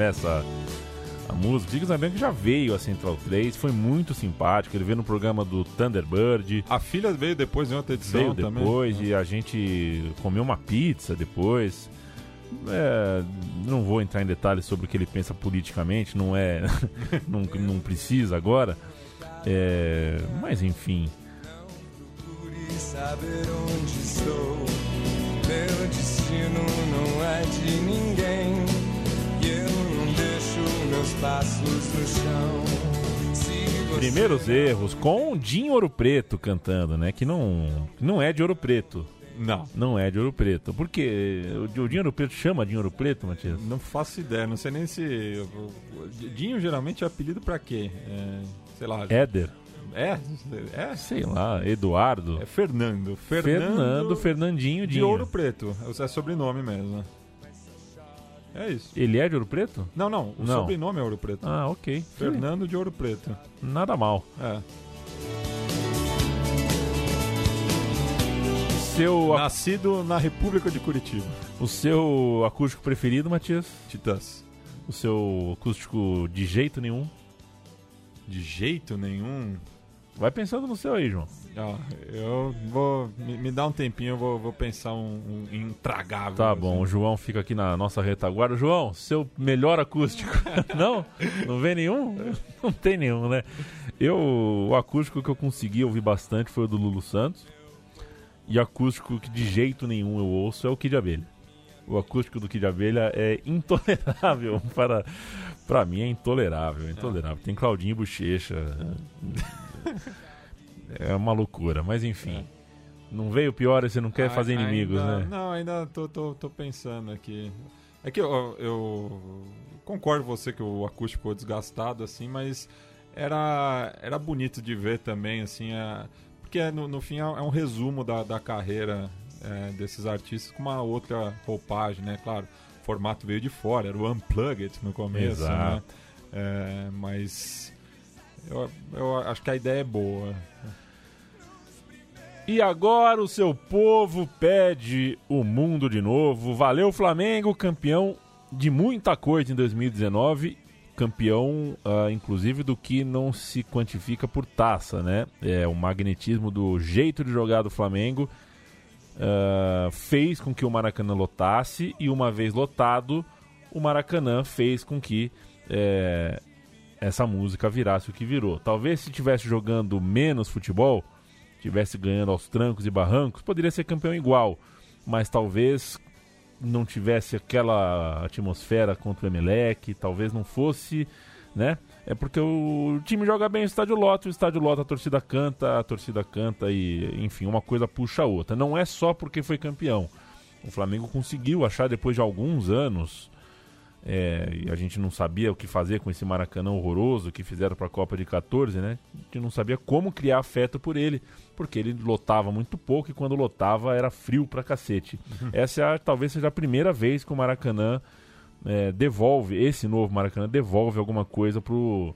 começa a música, o Kiko Zambianchi já veio a Central 3, foi muito simpático. Ele veio no programa do Thunderbird. A filha veio depois em outra edição Veio também. depois e a gente comeu uma pizza depois. É, não vou entrar em detalhes sobre o que ele pensa politicamente, não é. não, não precisa agora. É, mas enfim. Procure saber onde estou. Meu destino não é de ninguém. Meus passos no chão. Você Primeiros erros com Dinho Ouro Preto cantando, né? Que não, não é de Ouro Preto. Não. Não é de Ouro Preto. Por quê? O o Dinho Ouro Preto chama Dinho Ouro Preto, Matias? Não faço ideia, não sei nem se. Dinho geralmente é apelido pra quê? É, sei lá. Éder? É? É? Sei lá, Eduardo? É Fernando. Fernando, Fernando, Fernandinho de Dinho. Ouro Preto. É sobrenome mesmo. É isso. Ele é de Ouro Preto? Não, não. O Não. sobrenome é Ouro Preto. Ah, ok. Fernando de Ouro Preto. Nada mal. É. Seu, Nascido na República de Curitiba. o seu acústico preferido, Matias? Titãs. O seu acústico de jeito nenhum? De jeito nenhum. Vai pensando no seu aí, João. Ó, eu vou. Me, me dá um tempinho, eu vou, vou pensar um, um intragável. Tá assim. bom, o João fica aqui na nossa retaguarda. João, seu melhor acústico. não? Não vê nenhum? Não tem nenhum, né? Eu, o acústico que eu consegui ouvir bastante foi o do Lulu Santos. E acústico que de jeito nenhum eu ouço é o Kid Abelha. O acústico do Kid Abelha é intolerável para para mim é intolerável, é intolerável. Tem Claudinho Bochecha. É uma loucura, mas enfim. Não veio pior e você não quer Ah, fazer inimigos, ainda- né? Não, ainda tô, tô, tô pensando aqui. É que eu, eu concordo com você que o acústico ficou desgastado, assim, mas era, era bonito de ver também, assim, é, porque no, no fim é é um resumo da, da carreira é, desses artistas com uma outra roupagem, né? Claro, o formato veio de fora, era o Unplugged no começo, né? Exato. É, mas eu, eu acho que a ideia é boa. E agora o seu povo pede o mundo de novo. Valeu, Flamengo, campeão de muita coisa em 2019. Campeão, ah, inclusive, do que não se quantifica por taça, né? É, o magnetismo do jeito de jogar do Flamengo ah, fez com que o Maracanã lotasse. E uma vez lotado, o Maracanã fez com que é, essa música virasse o que virou. Talvez se estivesse jogando menos futebol, tivesse ganhando aos trancos e barrancos, poderia ser campeão igual, mas talvez não tivesse aquela atmosfera contra o Emelec, talvez não fosse, né? É porque o time joga bem, o estádio lota, o estádio lota, a torcida canta, a torcida canta e, enfim, uma coisa puxa a outra. Não é só porque foi campeão. O Flamengo conseguiu achar depois de alguns anos é, e a gente não sabia o que fazer com esse Maracanã horroroso que fizeram para a Copa de 14, né? A gente não sabia como criar afeto por ele, porque ele lotava muito pouco e quando lotava era frio pra cacete. Essa é a- talvez seja a primeira vez que o Maracanã é, devolve, esse novo Maracanã devolve alguma coisa pro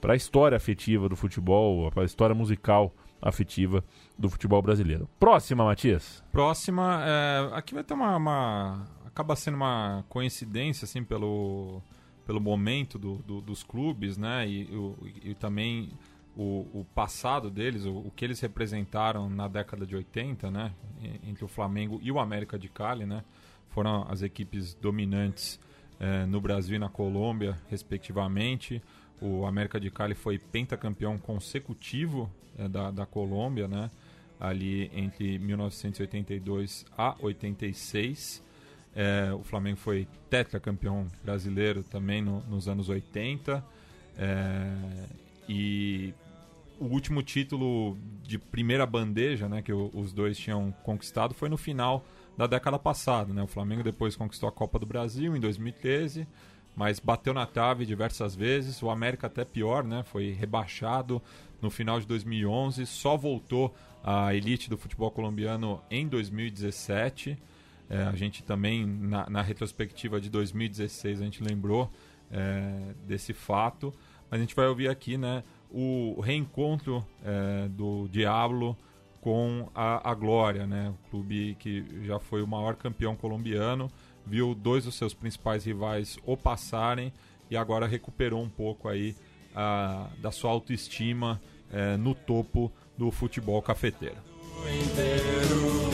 para a história afetiva do futebol, para a história musical afetiva do futebol brasileiro. Próxima, Matias. Próxima, é, aqui vai ter uma, uma- acaba sendo uma coincidência assim pelo pelo momento do- do- dos clubes, né? E, o- e também o, o passado deles, o, o que eles representaram na década de 80, né? E- Entre o Flamengo e o América de Cali, né? Foram as equipes dominantes é, no Brasil e na Colômbia, respectivamente. O América de Cali foi pentacampeão consecutivo é, da, da Colômbia, né? ali entre 1982 a 86. É, o Flamengo foi tetracampeão brasileiro também no- nos anos 80. É, e o último título de primeira bandeja né, que o- os dois tinham conquistado foi no final da década passada. Né? O Flamengo depois conquistou a Copa do Brasil em 2013, mas bateu na trave diversas vezes. O América até pior, né? foi rebaixado no final de 2011, só voltou à elite do futebol colombiano em 2017. É, a gente também, na, na retrospectiva de 2016, a gente lembrou é, desse fato. Mas a gente vai ouvir aqui né, o reencontro é, do Diablo com a, a Glória, né, o clube que já foi o maior campeão colombiano, viu dois dos seus principais rivais o passarem e agora recuperou um pouco aí a- da sua autoestima é, no topo do futebol cafeteiro. Thank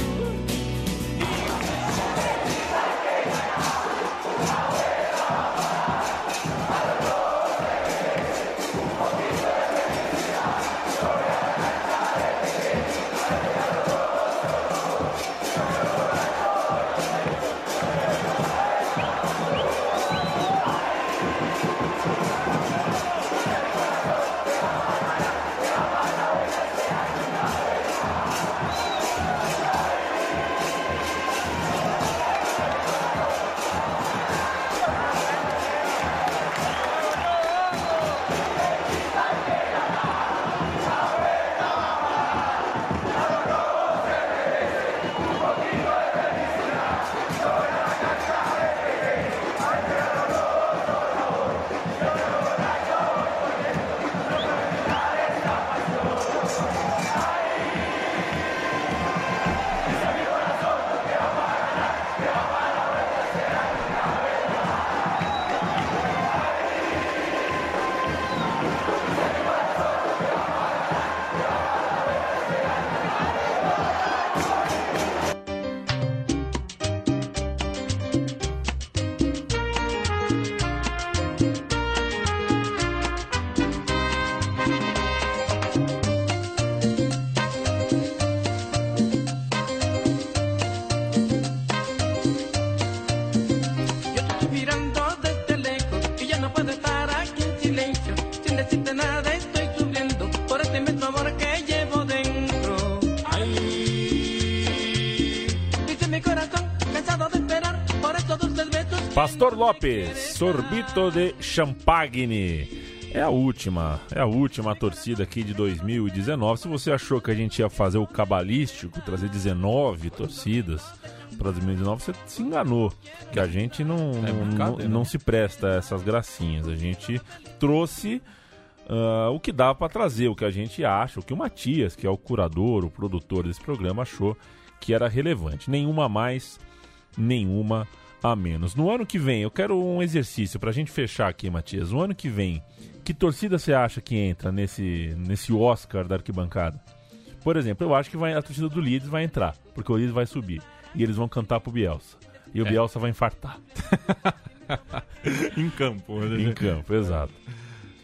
Lopes, Sorbito de Champagne. É a última, é a última torcida aqui de 2019. Se você achou que a gente ia fazer o cabalístico, trazer 19 torcidas para 2019, você se enganou. Que a gente não, É não, não se presta a essas gracinhas. A gente trouxe ah, o que dá para trazer, o que a gente acha, o que o Matias, que é o curador, o produtor desse programa, achou que era relevante. Nenhuma mais, nenhuma a menos. No ano que vem, eu quero um exercício pra gente fechar aqui, Matias. No ano que vem, que torcida você acha que entra nesse, nesse Oscar da arquibancada? Por exemplo, eu acho que vai, a torcida do Leeds vai entrar, porque o Leeds vai subir. E eles vão cantar pro Bielsa. E o É. Bielsa vai infartar. em campo. né? Em campo, exato.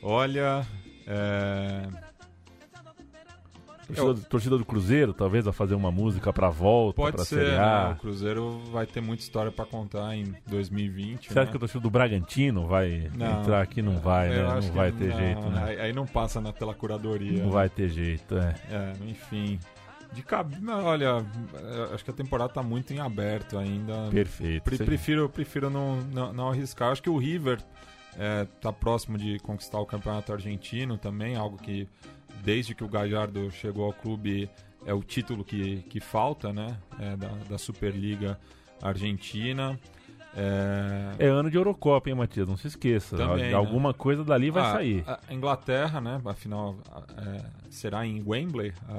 Olha, é... Torcida, do- torcida do Cruzeiro, talvez, vai fazer uma música pra volta, pode pra ser, né? A. O Cruzeiro vai ter muita história pra contar em 2020. Você né? que a torcida do Bragantino vai Não. entrar aqui? Não vai, né? Eu Não vai ter não, jeito, né? Aí, aí não passa na, pela curadoria. Não vai ter jeito, é. É, enfim. De cab... não, olha, é, acho que a temporada tá muito em aberto ainda. Perfeito. Pre- prefiro prefiro não, não, não arriscar. Acho que o River é, tá próximo de conquistar o campeonato argentino também, algo que desde que o Gallardo chegou ao clube é o título que, que falta, né? É, da, da Superliga Argentina. É, É ano de Eurocopa, hein, Matias? Não se esqueça. Também, né? Alguma coisa dali vai Ah, sair. A a Inglaterra, né? Afinal, a- é, será em Wembley a,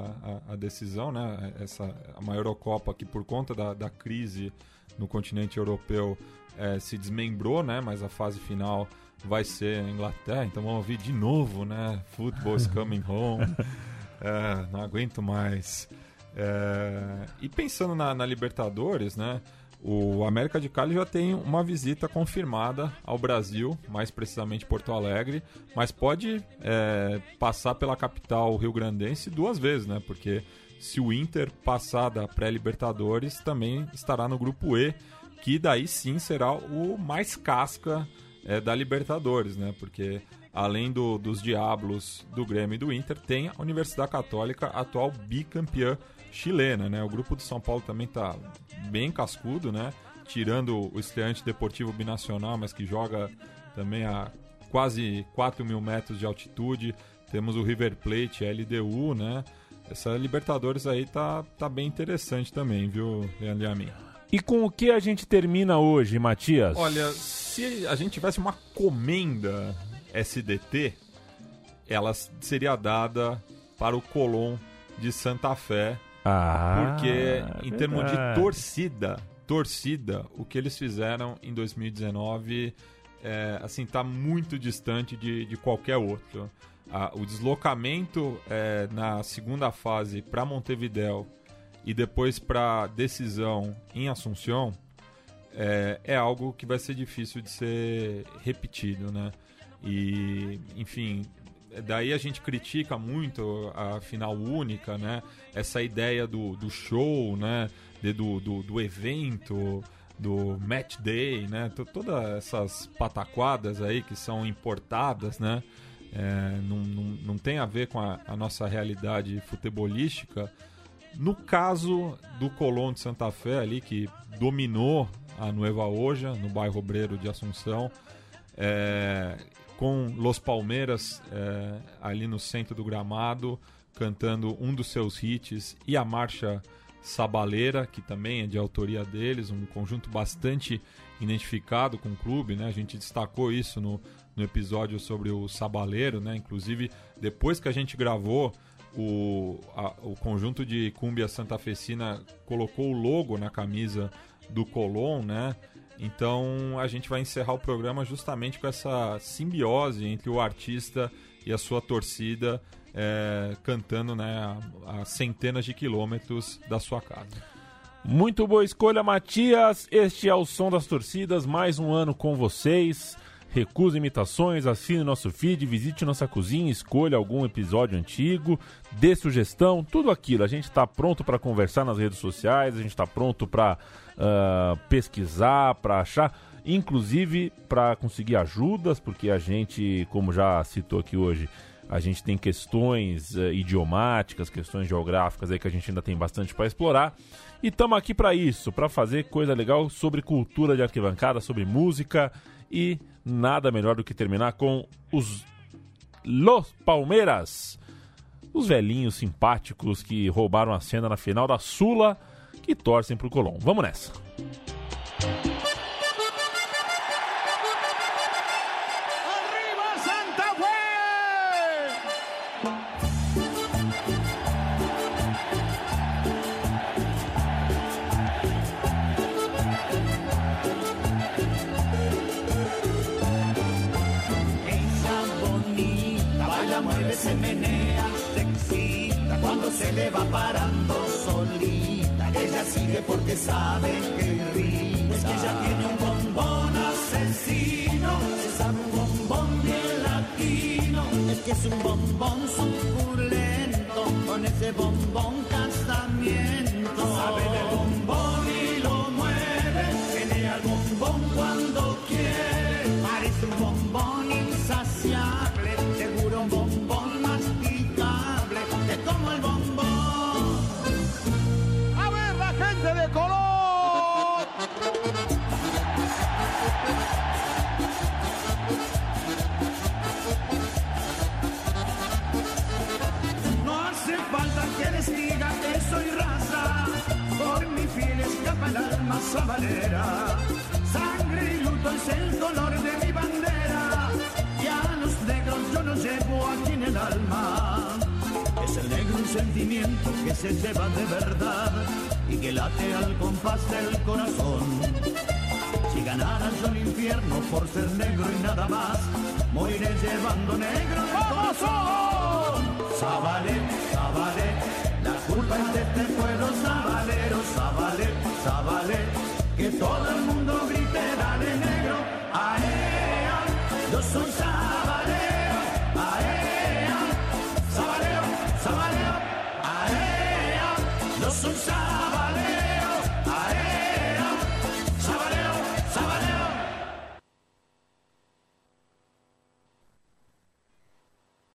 a- a decisão, né? Essa a maior Eurocopa que por conta da, da crise no continente europeu é, se desmembrou, né? Mas a fase final vai ser na Inglaterra. Então vamos ouvir de novo, né? Football is coming home. É, não aguento mais. É, e pensando na, na Libertadores, né? O América de Cali já tem uma visita confirmada ao Brasil, mais precisamente Porto Alegre, mas pode é, passar pela capital rio-grandense duas vezes, né? Porque se o Inter passar da pré-Libertadores, também estará no grupo E, que daí sim será o mais casca é, da Libertadores, né? Porque além do- dos Diablos, do Grêmio e do Inter, tem a Universidade Católica, atual bicampeã chilena, né? O grupo do São Paulo também tá bem cascudo, né? Tirando o estreante Deportivo Binacional, mas que joga também a quase 4 mil metros de altitude. Temos o River Plate, a LDU, né? Essa Libertadores aí tá, tá bem interessante também, viu, Leandro a mim? E com o que a gente termina hoje, Matias? Olha, se a gente tivesse uma comenda SDT, ela seria dada para o Colón de Santa Fé, Ah, porque em termos de torcida, torcida, o que eles fizeram em 2019 é, assim tá muito distante de, de qualquer outro. Ah, o deslocamento é, na segunda fase para Montevideo e depois para decisão em Assunção é, é algo que vai ser difícil de ser repetido, né? E, enfim, daí a gente critica muito a final única, né? Essa ideia do, do show, né? De- do, do, do evento, do match day, né? T- Todas essas pataquadas aí que são importadas, né? É, não, não, não tem a ver com a, a nossa realidade futebolística. No caso do Colón de Santa Fé ali, que dominou a Nueva Oja, no bairro Obreiro de Assunção, é, com Los Palmeiras é, ali no centro do gramado, cantando um dos seus hits e a marcha Sabaleira, que também é de autoria deles, um conjunto bastante identificado com o clube, né? A gente destacou isso no, no episódio sobre o Sabaleiro, né? Inclusive, depois que a gente gravou, o, a- o conjunto de Cumbia Santa Fecina colocou o logo na camisa do Colón, né? Então a gente vai encerrar o programa justamente com essa simbiose entre o artista e a sua torcida é, cantando né, a, a centenas de quilômetros da sua casa. Muito boa escolha, Matias. Este é o Som das Torcidas, mais um ano com vocês. Recusa imitações, assine nosso feed, visite nossa cozinha, escolha algum episódio antigo, dê sugestão, tudo aquilo. A gente está pronto para conversar nas redes sociais, a gente está pronto para pesquisar, para achar, inclusive para conseguir ajudas, porque a gente, como já citou aqui hoje, A gente tem questões eh, idiomáticas, questões geográficas aí que a gente ainda tem bastante para explorar. E estamos aqui para isso, para fazer coisa legal sobre cultura de arquibancada, sobre música e nada melhor do que terminar com os Los Palmeiras, os velhinhos simpáticos que roubaram a cena na final da Sula, que torcem pro Colón. Vamos nessa. Sabe que risa. Es que ella tiene un bombón asesino, se sabe un bombón bien latino. Es que es un bombón suculento, con ese bombón Sangre y luto es el color de mi bandera, y a los negros yo los llevo aquí en el alma. Es el negro un sentimiento que se lleva de verdad y que late al compás del corazón. Si ganara yo el infierno por ser negro y nada más, moriré llevando negro el corazón culpa es de este pueblo sabalero, sabalé, sabalé, que todo el mundo grite, dale negro, aea, yo soy sabalero.